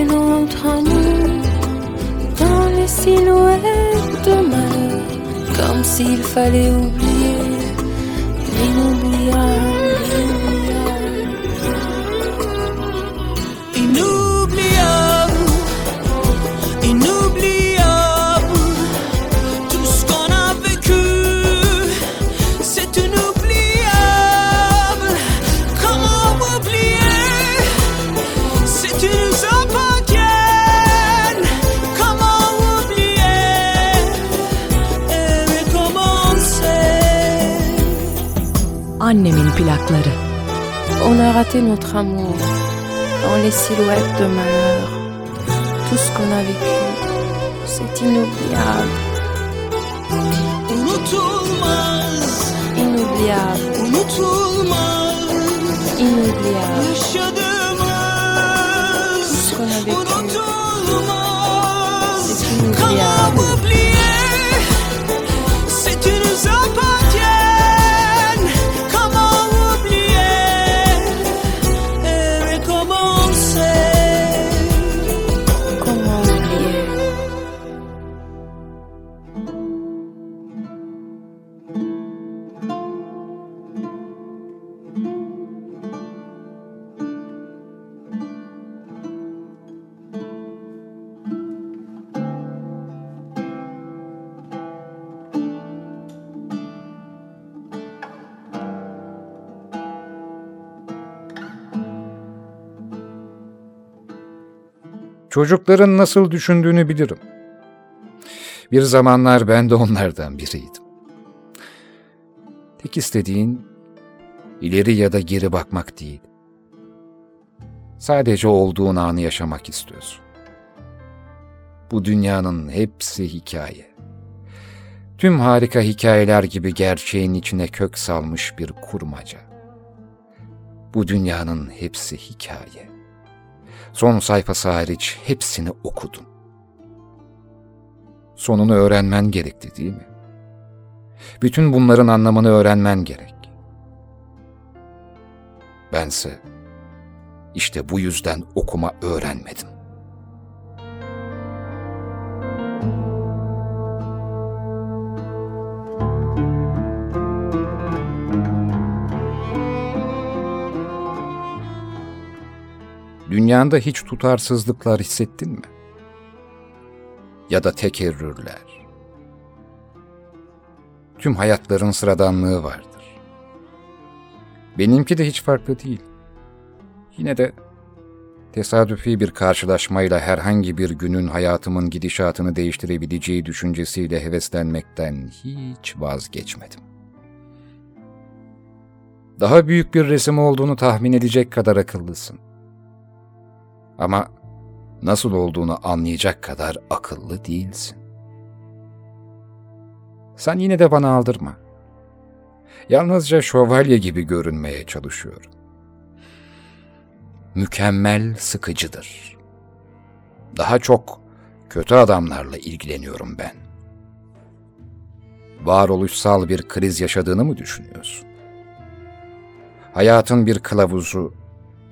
Notre amour dans les silhouettes de malheur, comme s'il fallait oublier Notre amour dans les silhouettes de malheur. Tout ce qu'on a vécu, c'est inoubliable, Unutulmaz, inoubliable, unutulmaz inoubliable. Tout ce qu'on a vécu, c'est inoubliable. Çocukların nasıl düşündüğünü bilirim. Bir zamanlar ben de onlardan biriydim. Tek istediğin ileri ya da geri bakmak değil. Sadece olduğun anı yaşamak istiyorsun. Bu dünyanın hepsi hikaye. Tüm harika hikayeler gibi gerçeğin içine kök salmış bir kurmaca. Bu dünyanın hepsi hikaye. Son sayfası hariç hepsini okudum. Sonunu öğrenmen gerekti değil mi? Bütün bunların anlamını öğrenmen gerek. Bense işte bu yüzden okuma öğrenmedim. Dünyanda hiç tutarsızlıklar hissettin mi? Ya da tekerrürler. Tüm hayatların sıradanlığı vardır. Benimki de hiç farklı değil. Yine de tesadüfi bir karşılaşmayla herhangi bir günün hayatımın gidişatını değiştirebileceği düşüncesiyle heveslenmekten hiç vazgeçmedim. Daha büyük bir resim olduğunu tahmin edecek kadar akıllısın. Ama nasıl olduğunu anlayacak kadar akıllı değilsin. Sen yine de bana aldırma. Yalnızca şövalye gibi görünmeye çalışıyorum. Mükemmel sıkıcıdır. Daha çok kötü adamlarla ilgileniyorum ben. Varoluşsal bir kriz yaşadığını mı düşünüyorsun? Hayatın bir kılavuzu,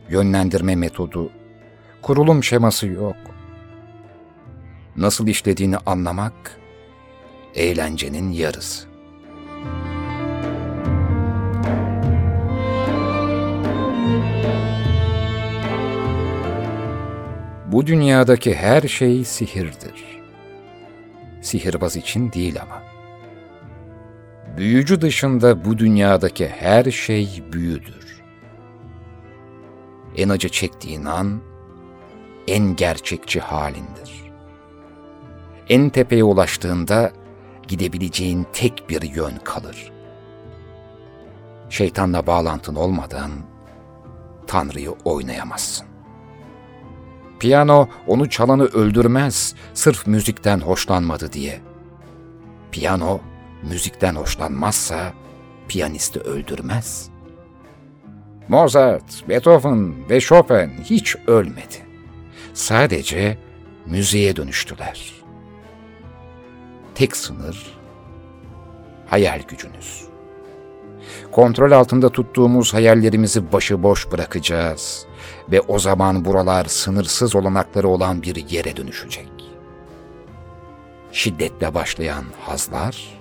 yönlendirme metodu, kurulum şeması yok. Nasıl işlediğini anlamak eğlencenin yarısı. Bu dünyadaki her şey sihirdir. Sihirbaz için değil ama. Büyücü dışında bu dünyadaki her şey büyüdür. En acı çektiğin an en gerçekçi halindir. En tepeye ulaştığında gidebileceğin tek bir yön kalır. Şeytanla bağlantın olmadan Tanrı'yı oynayamazsın. Piyano onu çalanı öldürmez sırf müzikten hoşlanmadı diye. Piyano müzikten hoşlanmazsa piyanisti öldürmez. Mozart, Beethoven ve Chopin hiç ölmedi. Sadece müziğe dönüştüler. Tek sınır hayal gücünüz. Kontrol altında tuttuğumuz hayallerimizi başıboş bırakacağız ve o zaman buralar sınırsız olanakları olan bir yere dönüşecek. Şiddetle başlayan hazlar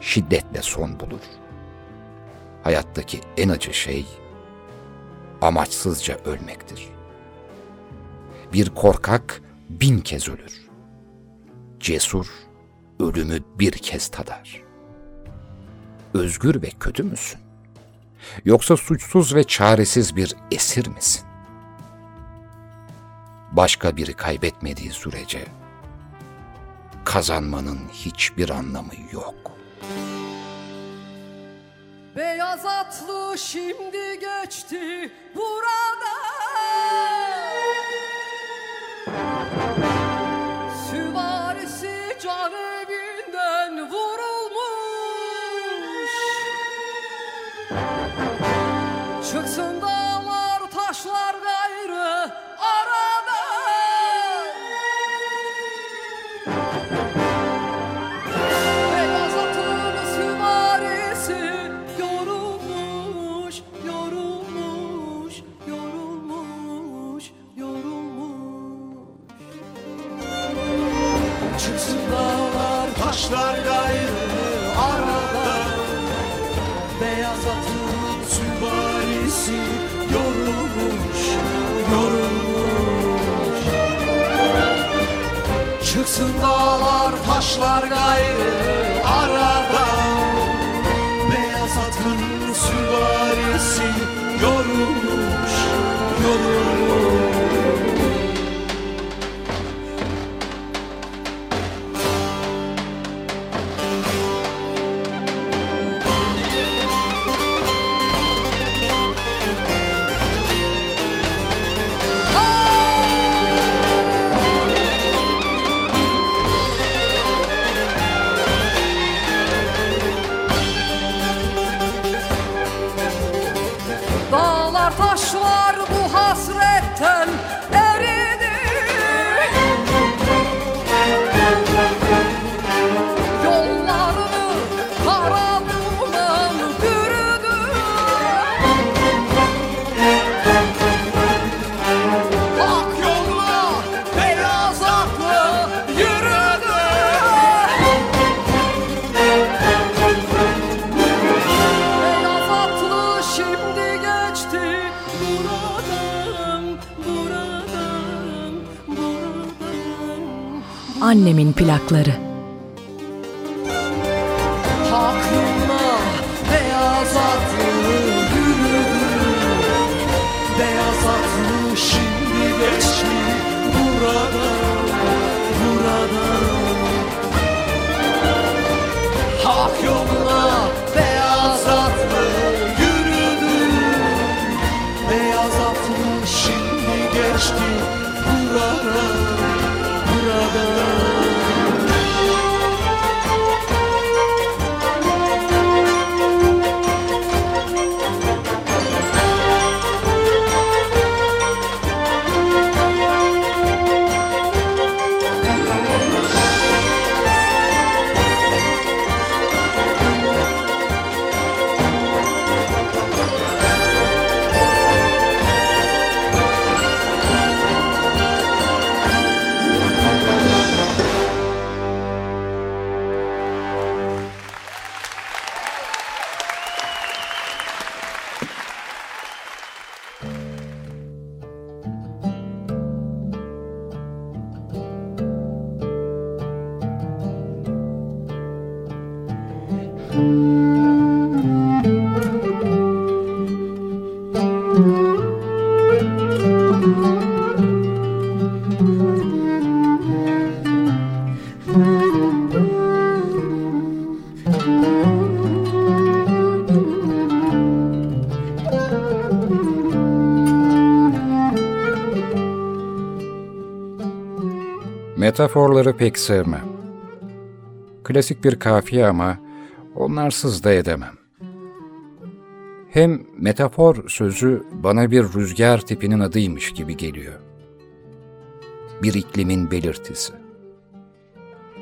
şiddetle son bulur. Hayattaki en acı şey amaçsızca ölmektir. Bir korkak bin kez ölür. Cesur ölümü bir kez tadar. Özgür ve kötü müsün? Yoksa suçsuz ve çaresiz bir esir misin? Başka biri kaybetmediği sürece kazanmanın hiçbir anlamı yok. Beyaz atlı şimdi geçti burada Thank you. taş var Metaforları pek sevmem. Klasik bir kafiye ama onlarsız da edemem. Hem metafor sözü bana bir rüzgar tipinin adıymış gibi geliyor. Bir iklimin belirtisi.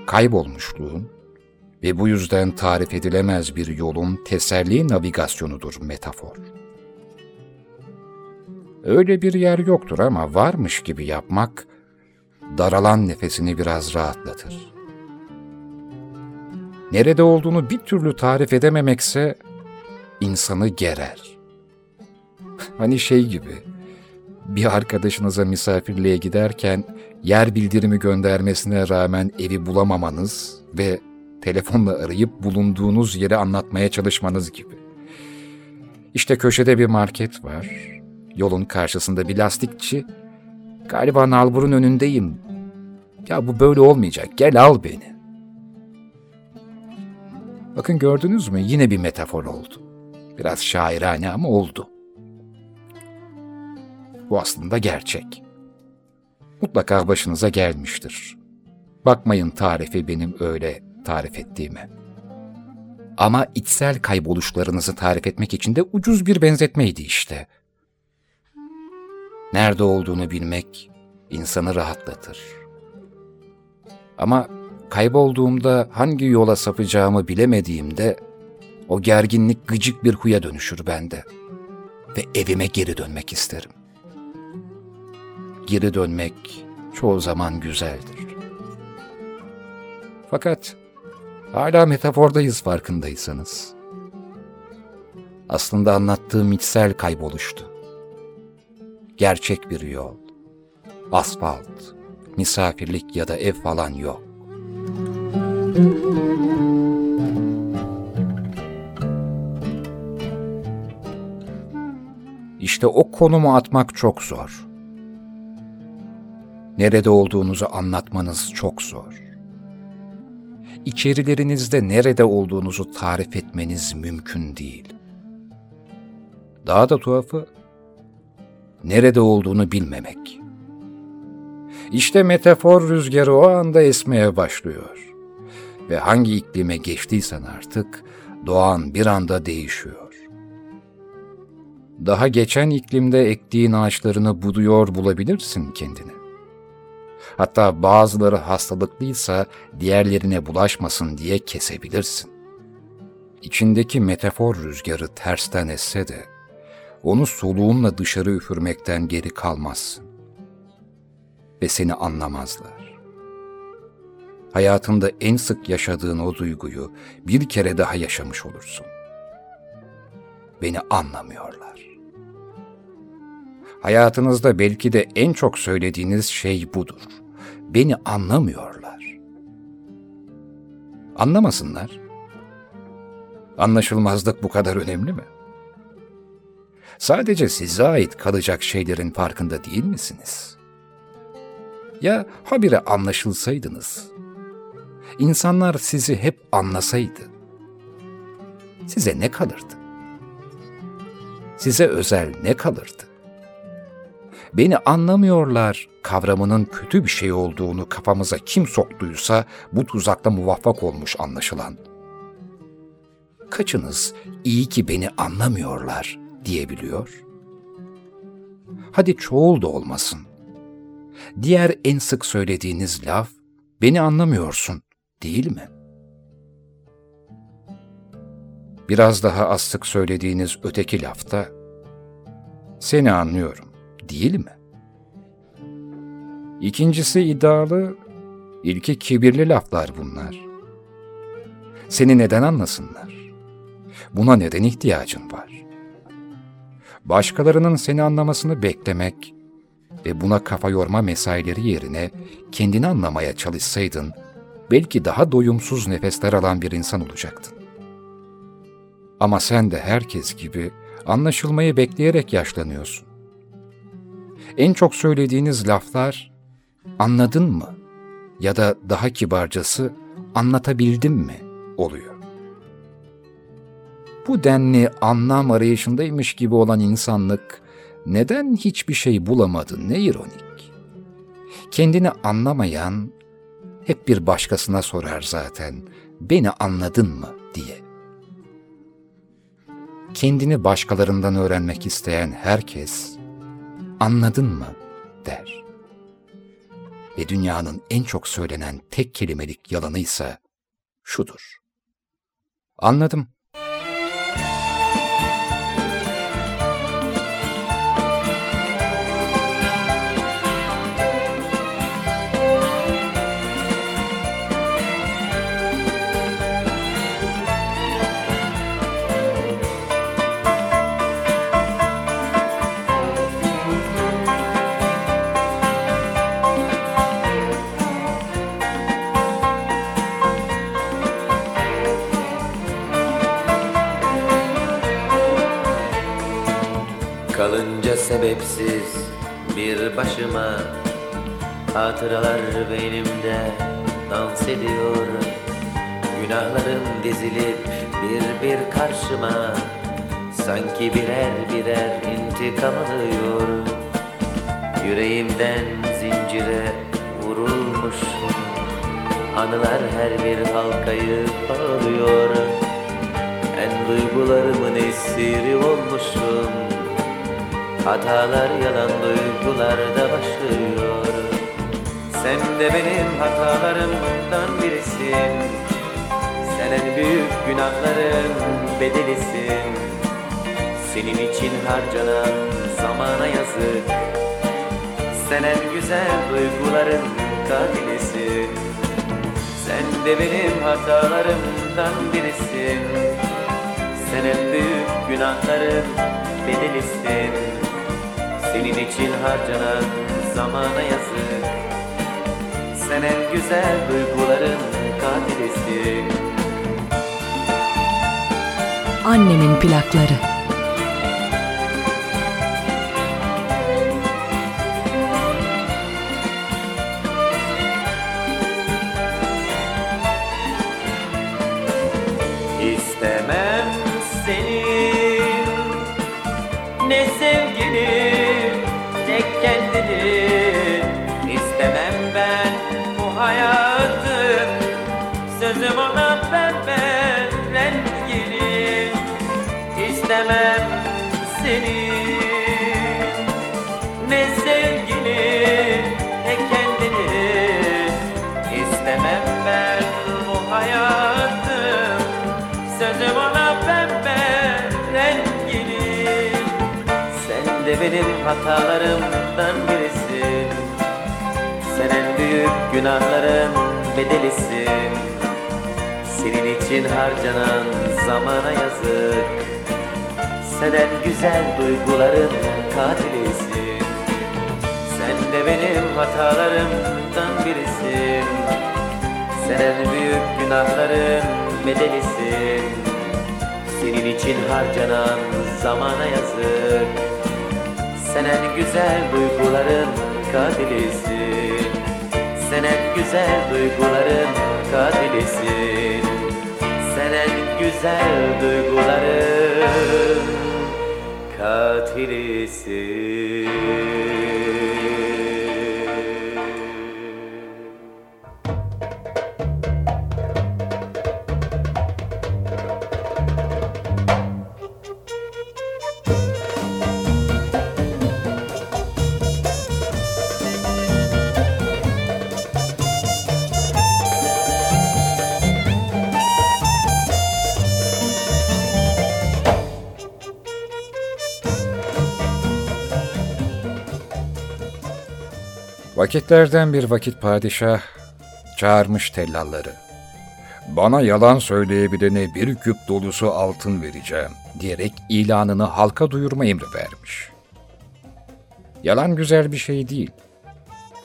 Kaybolmuşluğun ve bu yüzden tarif edilemez bir yolun teselli navigasyonudur metafor. Öyle bir yer yoktur ama varmış gibi yapmak, daralan nefesini biraz rahatlatır. Nerede olduğunu bir türlü tarif edememekse insanı gerer. Hani şey gibi, bir arkadaşınıza misafirliğe giderken yer bildirimi göndermesine rağmen evi bulamamanız ve telefonla arayıp bulunduğunuz yeri anlatmaya çalışmanız gibi. İşte köşede bir market var, yolun karşısında bir lastikçi, galiba nalburun önündeyim, ya bu böyle olmayacak, gel al beni. Bakın gördünüz mü yine bir metafor oldu. Biraz şairane ama oldu. Bu aslında gerçek. Mutlaka başınıza gelmiştir. Bakmayın tarifi benim öyle tarif ettiğime. Ama içsel kayboluşlarınızı tarif etmek için de ucuz bir benzetmeydi işte. Nerede olduğunu bilmek insanı rahatlatır. Ama kaybolduğumda hangi yola sapacağımı bilemediğimde o gerginlik gıcık bir huya dönüşür bende ve evime geri dönmek isterim. Geri dönmek çoğu zaman güzeldir. Fakat hala metafordayız farkındaysanız. Aslında anlattığım içsel kayboluştu. Gerçek bir yol, asfalt, misafirlik ya da ev falan yok. İşte o konumu atmak çok zor. Nerede olduğunuzu anlatmanız çok zor. İçerilerinizde nerede olduğunuzu tarif etmeniz mümkün değil. Daha da tuhafı, nerede olduğunu bilmemek. İşte metafor rüzgarı o anda esmeye başlıyor. Ve hangi iklime geçtiysen artık, doğan bir anda değişiyor. Daha geçen iklimde ektiğin ağaçlarını buduyor bulabilirsin kendini. Hatta bazıları hastalıklıysa diğerlerine bulaşmasın diye kesebilirsin. İçindeki metafor rüzgarı tersten esse de, onu soluğunla dışarı üfürmekten geri kalmazsın. Ve seni anlamazlar. Hayatında en sık yaşadığın o duyguyu bir kere daha yaşamış olursun. Beni anlamıyorlar. Hayatınızda belki de en çok söylediğiniz şey budur. Beni anlamıyorlar. Anlamasınlar. Anlaşılmazlık bu kadar önemli mi? Sadece size ait kalacak şeylerin farkında değil misiniz? Ya habire anlaşılsaydınız? İnsanlar sizi hep anlasaydı? Size ne kalırdı? Size özel ne kalırdı? Beni anlamıyorlar kavramının kötü bir şey olduğunu kafamıza kim soktuysa bu tuzakta muvaffak olmuş anlaşılan. Kaçınız iyi ki beni anlamıyorlar diyebiliyor? Hadi çoğul da olmasın. Diğer en sık söylediğiniz laf, beni anlamıyorsun değil mi? Biraz daha az sık söylediğiniz öteki lafta, seni anlıyorum değil mi? İkincisi iddialı, ilki kibirli laflar bunlar. Seni neden anlasınlar? Buna neden ihtiyacın var? Başkalarının seni anlamasını beklemek ve buna kafa yorma mesaileri yerine kendini anlamaya çalışsaydın, belki daha doyumsuz nefesler alan bir insan olacaktın. Ama sen de herkes gibi anlaşılmayı bekleyerek yaşlanıyorsun. En çok söylediğiniz laflar anladın mı ya da daha kibarcası anlatabildim mi oluyor. Bu denli anlam arayışındaymış gibi olan insanlık neden hiçbir şey bulamadı ne ironik. Kendini anlamayan hep bir başkasına sorar zaten beni anladın mı diye. Kendini başkalarından öğrenmek isteyen herkes anladın mı der. Ve dünyanın en çok söylenen tek kelimelik yalanı ise şudur. Anladım. Sebepsiz bir başıma. Hatıralar beynimde dans ediyor. Günahlarım dizilip bir bir karşıma. Sanki birer birer intikam alıyor. Yüreğimden zincire vurulmuşum Anılar her bir halkayı bağlıyor. En duygularımın esiri olmuşum Hatalar yalan duygularda başlıyor. Sen de benim hatalarımdan birisin. Sen en büyük günahların bedelisin. Senin için harcanan zamana yazık. Sen en güzel duyguların katilisin. Sen de benim hatalarımdan birisin. Sen en büyük günahların bedelisin Senin için harcanan zamana yazık Sen en güzel duyguların katilisin Annemin plakları. Ona pembe rengini İstemem seni. Ne sevgili ne kendini İstemem ben bu hayatı. Sözüm ona pembe rengini Sen de benim hatalarımdan birisin. Sen en büyük günahların bedelisin Senin için harcanan zamana yazık. Sen en güzel duyguların katilisin Sen de benim hatalarımdan birisin. Sen en büyük günahların bedelisin Senin için harcanan zamana yazık. Sen en güzel duyguların katilisin Sen en güzel duyguların katilisin Sen güzel duyguların katilisin Vakitlerden bir vakit padişah çağırmış tellalları. Bana yalan söyleyebilene bir küp dolusu altın vereceğim diyerek ilanını halka duyurma emri vermiş. Yalan güzel bir şey değil.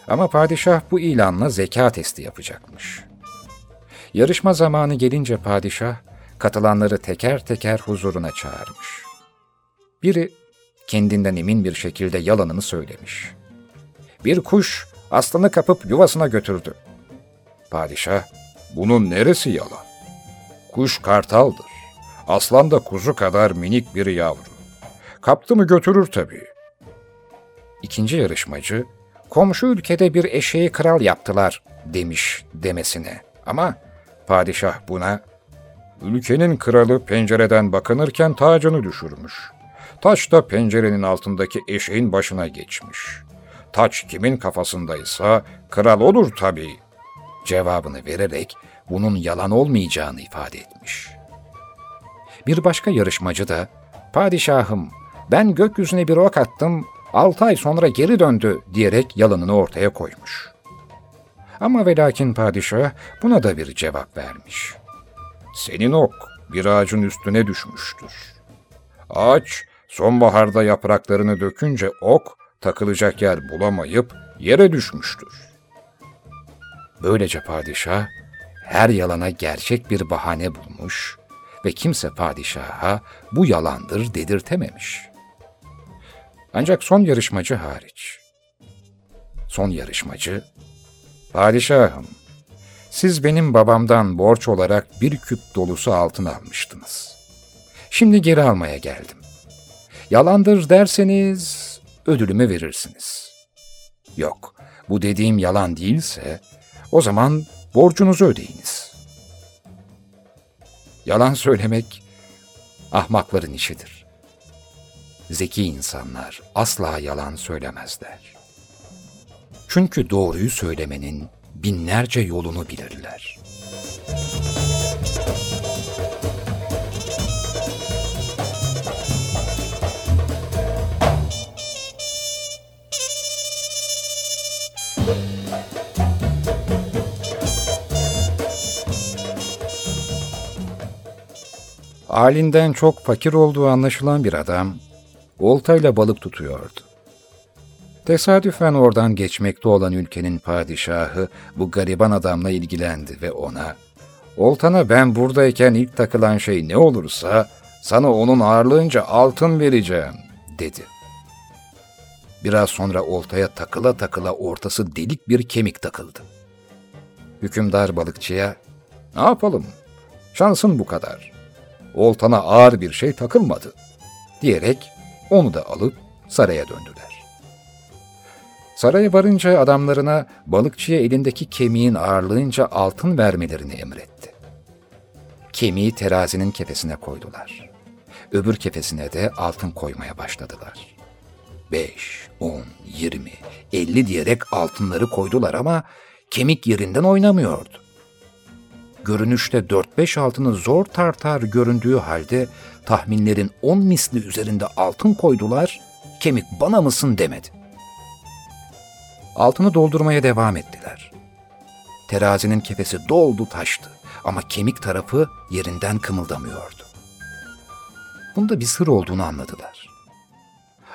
Ama padişah bu ilanla zeka testi yapacakmış. Yarışma zamanı gelince padişah katılanları teker teker huzuruna çağırmış. Biri kendinden emin bir şekilde yalanını söylemiş. Bir kuş aslanı kapıp yuvasına götürdü. Padişah, bunun neresi yalan? Kuş kartaldır. Aslan da kuzu kadar minik bir yavru. Kaptı mı götürür tabii. İkinci yarışmacı, komşu ülkede bir eşeği kral yaptılar demiş demesine. Ama padişah buna, ülkenin kralı pencereden bakınırken tacını düşürmüş. Taç da pencerenin altındaki eşeğin başına geçmiş. Taç kimin kafasındaysa kral olur tabii. Cevabını vererek bunun yalan olmayacağını ifade etmiş. Bir başka yarışmacı da, padişahım ben gökyüzüne bir ok attım, altı ay sonra geri döndü diyerek yalanını ortaya koymuş. Ama ve lakin padişah buna da bir cevap vermiş. Senin ok bir ağacın üstüne düşmüştür. Ağaç sonbaharda yapraklarını dökünce ok takılacak yer bulamayıp yere düşmüştür. Böylece padişah her yalana gerçek bir bahane bulmuş ve kimse padişaha bu yalandır dedirtememiş. Ancak son yarışmacı hariç. Son yarışmacı, Padişahım, siz benim babamdan borç olarak bir küp dolusu altın almıştınız. Şimdi geri almaya geldim. Yalandır derseniz ödülümü verirsiniz. Yok, bu dediğim yalan değilse o zaman borcunuzu ödeyiniz. Yalan söylemek ahmakların işidir. Zeki insanlar asla yalan söylemezler. Çünkü doğruyu söylemenin binlerce yolunu bilirler. Halinden çok fakir olduğu anlaşılan bir adam, oltayla balık tutuyordu. Tesadüfen oradan geçmekte olan ülkenin padişahı bu gariban adamla ilgilendi ve ona, ''Oltana ben buradayken ilk takılan şey ne olursa sana onun ağırlığınca altın vereceğim.'' dedi. Biraz sonra oltaya takıla takıla ortası delik bir kemik takıldı. Hükümdar balıkçıya, ''Ne yapalım? Şansın bu kadar. Oltana ağır bir şey takılmadı.'' diyerek onu da alıp saraya döndüler. Saraya varınca adamlarına balıkçıya elindeki kemiğin ağırlığınca altın vermelerini emretti. Kemiği terazinin kefesine koydular. Öbür kefesine de altın koymaya başladılar. Beş, on, yirmi, elli diyerek altınları koydular ama kemik yerinden oynamıyordu. Görünüşte dört beş altını zor tartar göründüğü halde tahminlerin on misli üzerinde altın koydular, kemik bana mısın demedi. Altını doldurmaya devam ettiler. Terazinin kefesi doldu taştı ama kemik tarafı yerinden kımıldamıyordu. Bunda bir sır olduğunu anladılar.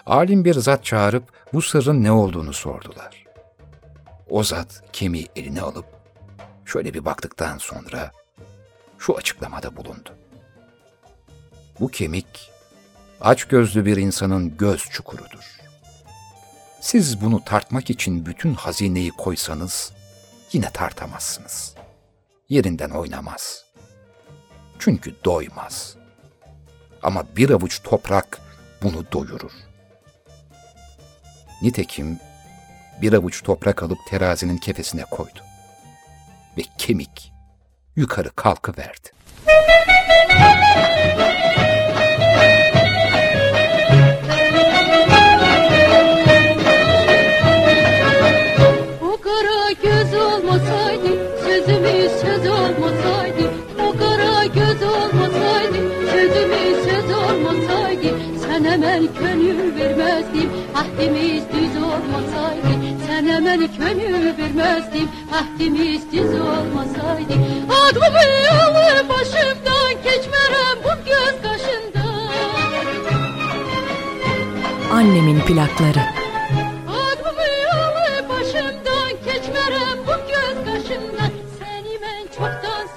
Alim bir zat çağırıp bu sırrın ne olduğunu sordular. O zat kemiği eline alıp şöyle bir baktıktan sonra şu açıklamada bulundu. Bu kemik aç gözlü bir insanın göz çukurudur. Siz bunu tartmak için bütün hazineyi koysanız yine tartamazsınız. Yerinden oynamaz. Çünkü doymaz. Ama bir avuç toprak bunu doyurur. Nitekim bir avuç toprak alıp terazinin kefesine koydu. Ve kemik yukarı kalkıverdi.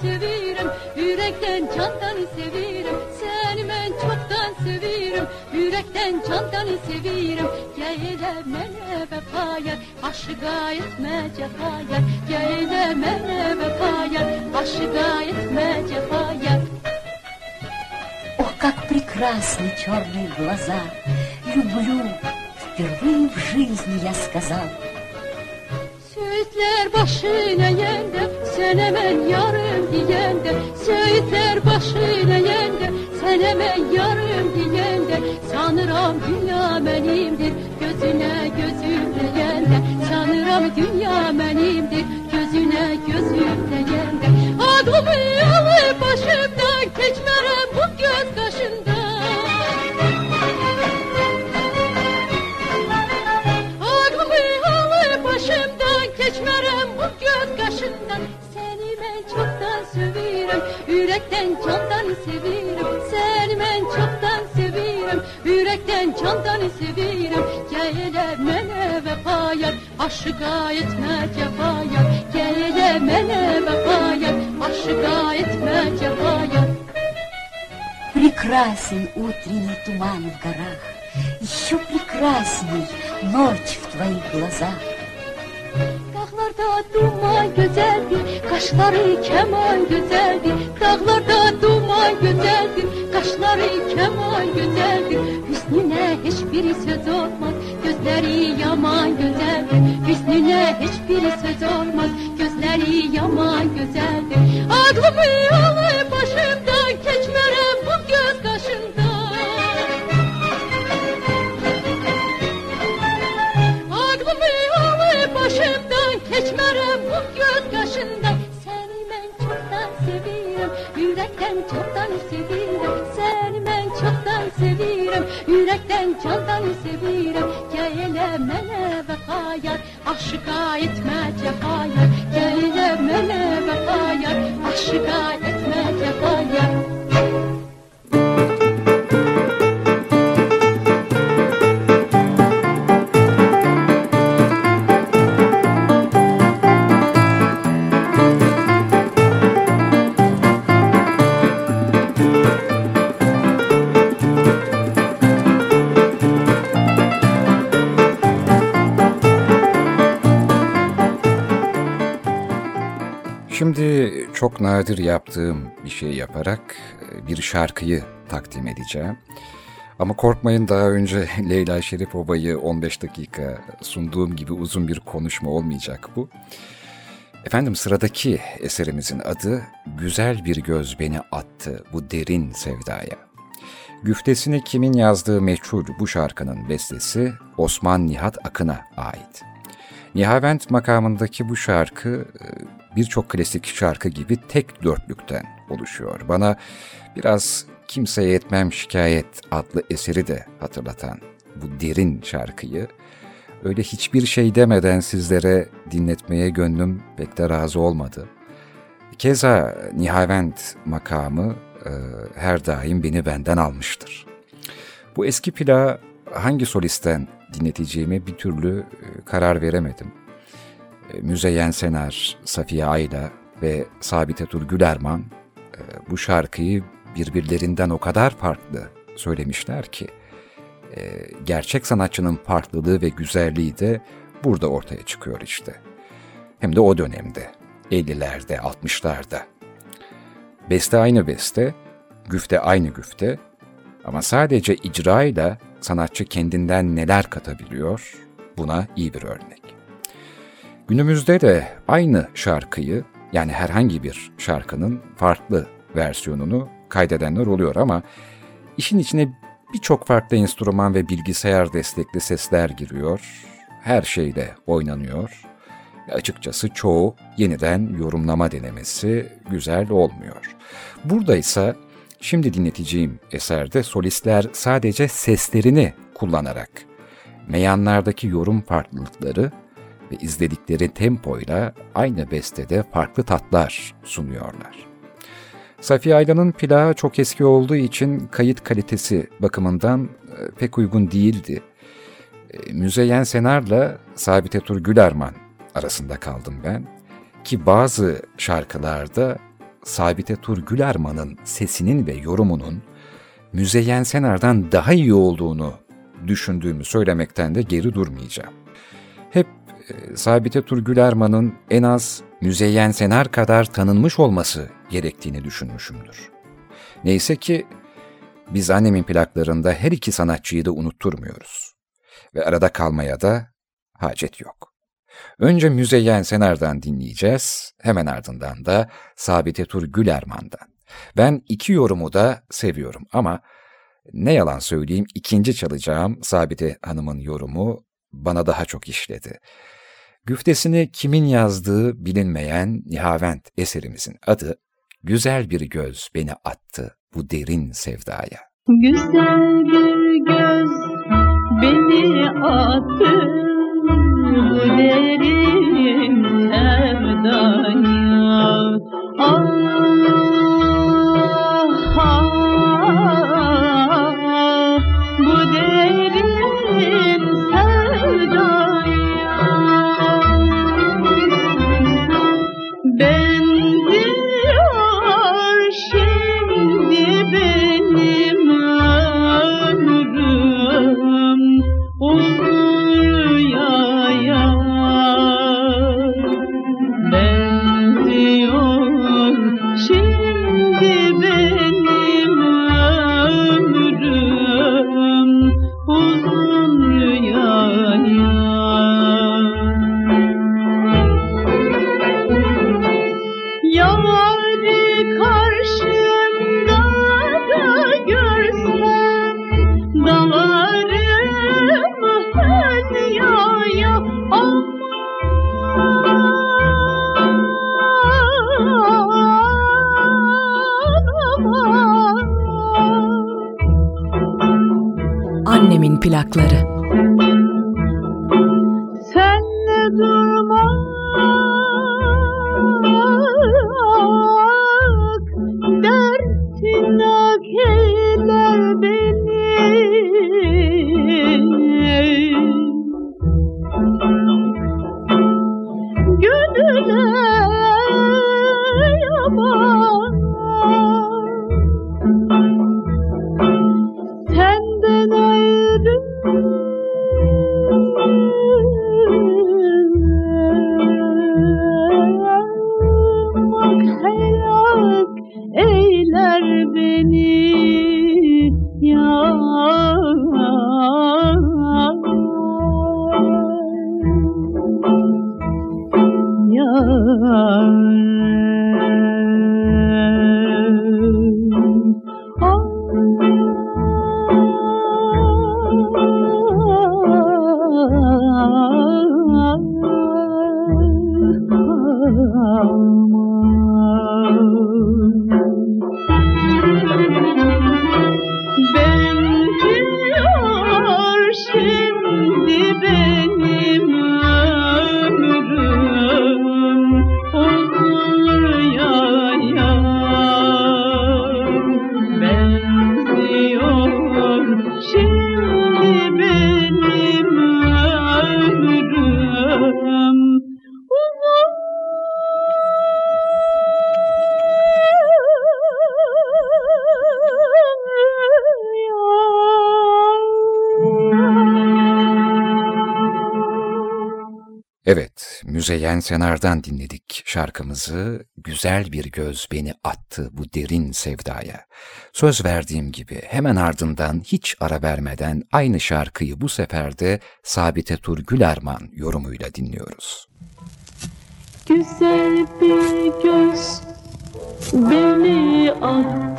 sevirim Yürekten candan sevirim Seni ben çoktan sevirim Yürekten candan sevirim Geyle mene vefaya Aşığa etme cefaya Geyle mene vefaya Aşığa etme cefaya Ох, как прекрасны черные глаза! Люблю, впервые в жизни я сказал. Söğütler başına yende, sen hemen yarım diyende. Söğütler başına yende, sen hemen yarım diyende. Sanıram dünya benimdir, gözüne gözüm deyende. Sanıram dünya benimdir, Aşığa etme cefaya Gele mene vefaya Aşığa etme cefaya Прекрасен утренний туман в горах, Еще прекрасней ночь в твоих глазах. Dağlarda duman güzeldir, kaşları keman güzeldir. Dağlarda duman güzeldir, kaşları keman güzeldir. Hüsnü Hüsnüne hiçbir söz olmaz Gözleri yaman güzeldir Hüsnüne hiçbir söz olmaz. Gözleri yaman güzeldir. Aklımı alıp başımdan Keçmerem bu göz kaşından Aklımı alıp başımdan Keçmerem bu göz kaşından Seni ben çoktan seviyorum. Yürekten çoktan seviyorum. Seni ben çoktan seviyorum. Yürekten candan seviyorum. Gel mene vefaya Aşıka etme cefaya Gel Şimdi çok nadir yaptığım bir şey yaparak e, bir şarkıyı takdim edeceğim. Ama korkmayın daha önce Leyla Şeripova'yı 15 dakika sunduğum gibi uzun bir konuşma olmayacak bu. Efendim sıradaki eserimizin adı Güzel Bir Göz Beni Attı Bu Derin Sevdaya. Güftesini kimin yazdığı meçhul bu şarkının bestesi Osman Nihat Akın'a ait. Nihavent makamındaki bu şarkı e, birçok klasik şarkı gibi tek dörtlükten oluşuyor. Bana biraz Kimseye Etmem Şikayet adlı eseri de hatırlatan bu derin şarkıyı öyle hiçbir şey demeden sizlere dinletmeye gönlüm pek de razı olmadı. Keza Nihavent makamı e, her daim beni benden almıştır. Bu eski plağı hangi solisten dinleteceğime bir türlü e, karar veremedim. Müzeyyen Senar, Safiye Ayla ve Sabite Turgül Erman e, bu şarkıyı birbirlerinden o kadar farklı söylemişler ki e, gerçek sanatçının farklılığı ve güzelliği de burada ortaya çıkıyor işte. Hem de o dönemde, 50'lerde, 60'larda. Beste aynı beste, güfte aynı güfte ama sadece icrayla sanatçı kendinden neler katabiliyor buna iyi bir örnek. Günümüzde de aynı şarkıyı yani herhangi bir şarkının farklı versiyonunu kaydedenler oluyor ama işin içine birçok farklı enstrüman ve bilgisayar destekli sesler giriyor. Her şeyle oynanıyor. Açıkçası çoğu yeniden yorumlama denemesi güzel olmuyor. Burada ise şimdi dinleteceğim eserde solistler sadece seslerini kullanarak meyanlardaki yorum farklılıkları ve izledikleri tempoyla aynı bestede farklı tatlar sunuyorlar. Safiye Aylan'ın plağı çok eski olduğu için kayıt kalitesi bakımından e, pek uygun değildi. E, Müzeyyen Senar'la Sabite Tur Gülerman arasında kaldım ben. Ki bazı şarkılarda Sabite Tur Gülerman'ın sesinin ve yorumunun Müzeyyen Senar'dan daha iyi olduğunu düşündüğümü söylemekten de geri durmayacağım. Sabite Turgül Erman'ın en az Müzeyyen Senar kadar tanınmış olması gerektiğini düşünmüşümdür. Neyse ki biz annemin plaklarında her iki sanatçıyı da unutturmuyoruz. Ve arada kalmaya da hacet yok. Önce Müzeyyen Senar'dan dinleyeceğiz, hemen ardından da Sabite Tur Gülerman'dan. Ben iki yorumu da seviyorum ama ne yalan söyleyeyim ikinci çalacağım Sabite Hanım'ın yorumu bana daha çok işledi. Güftesini kimin yazdığı bilinmeyen Nihavent eserimizin adı Güzel bir göz beni attı bu derin sevdaya. Güzel bir göz beni attı bu derin Evet, Senar'dan dinledik şarkımızı. Güzel bir göz beni attı bu derin sevdaya. Söz verdiğim gibi hemen ardından hiç ara vermeden aynı şarkıyı bu sefer de Sabite Tur Gülerman yorumuyla dinliyoruz. Güzel bir göz beni attı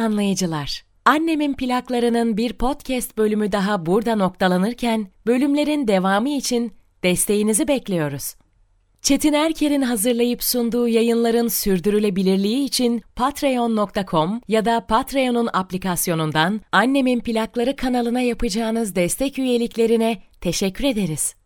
anlayıcılar, Annemin plaklarının bir podcast bölümü daha burada noktalanırken bölümlerin devamı için desteğinizi bekliyoruz. Çetin Erker'in hazırlayıp sunduğu yayınların sürdürülebilirliği için patreon.com ya da Patreon'un aplikasyonundan Annemin Plakları kanalına yapacağınız destek üyeliklerine teşekkür ederiz.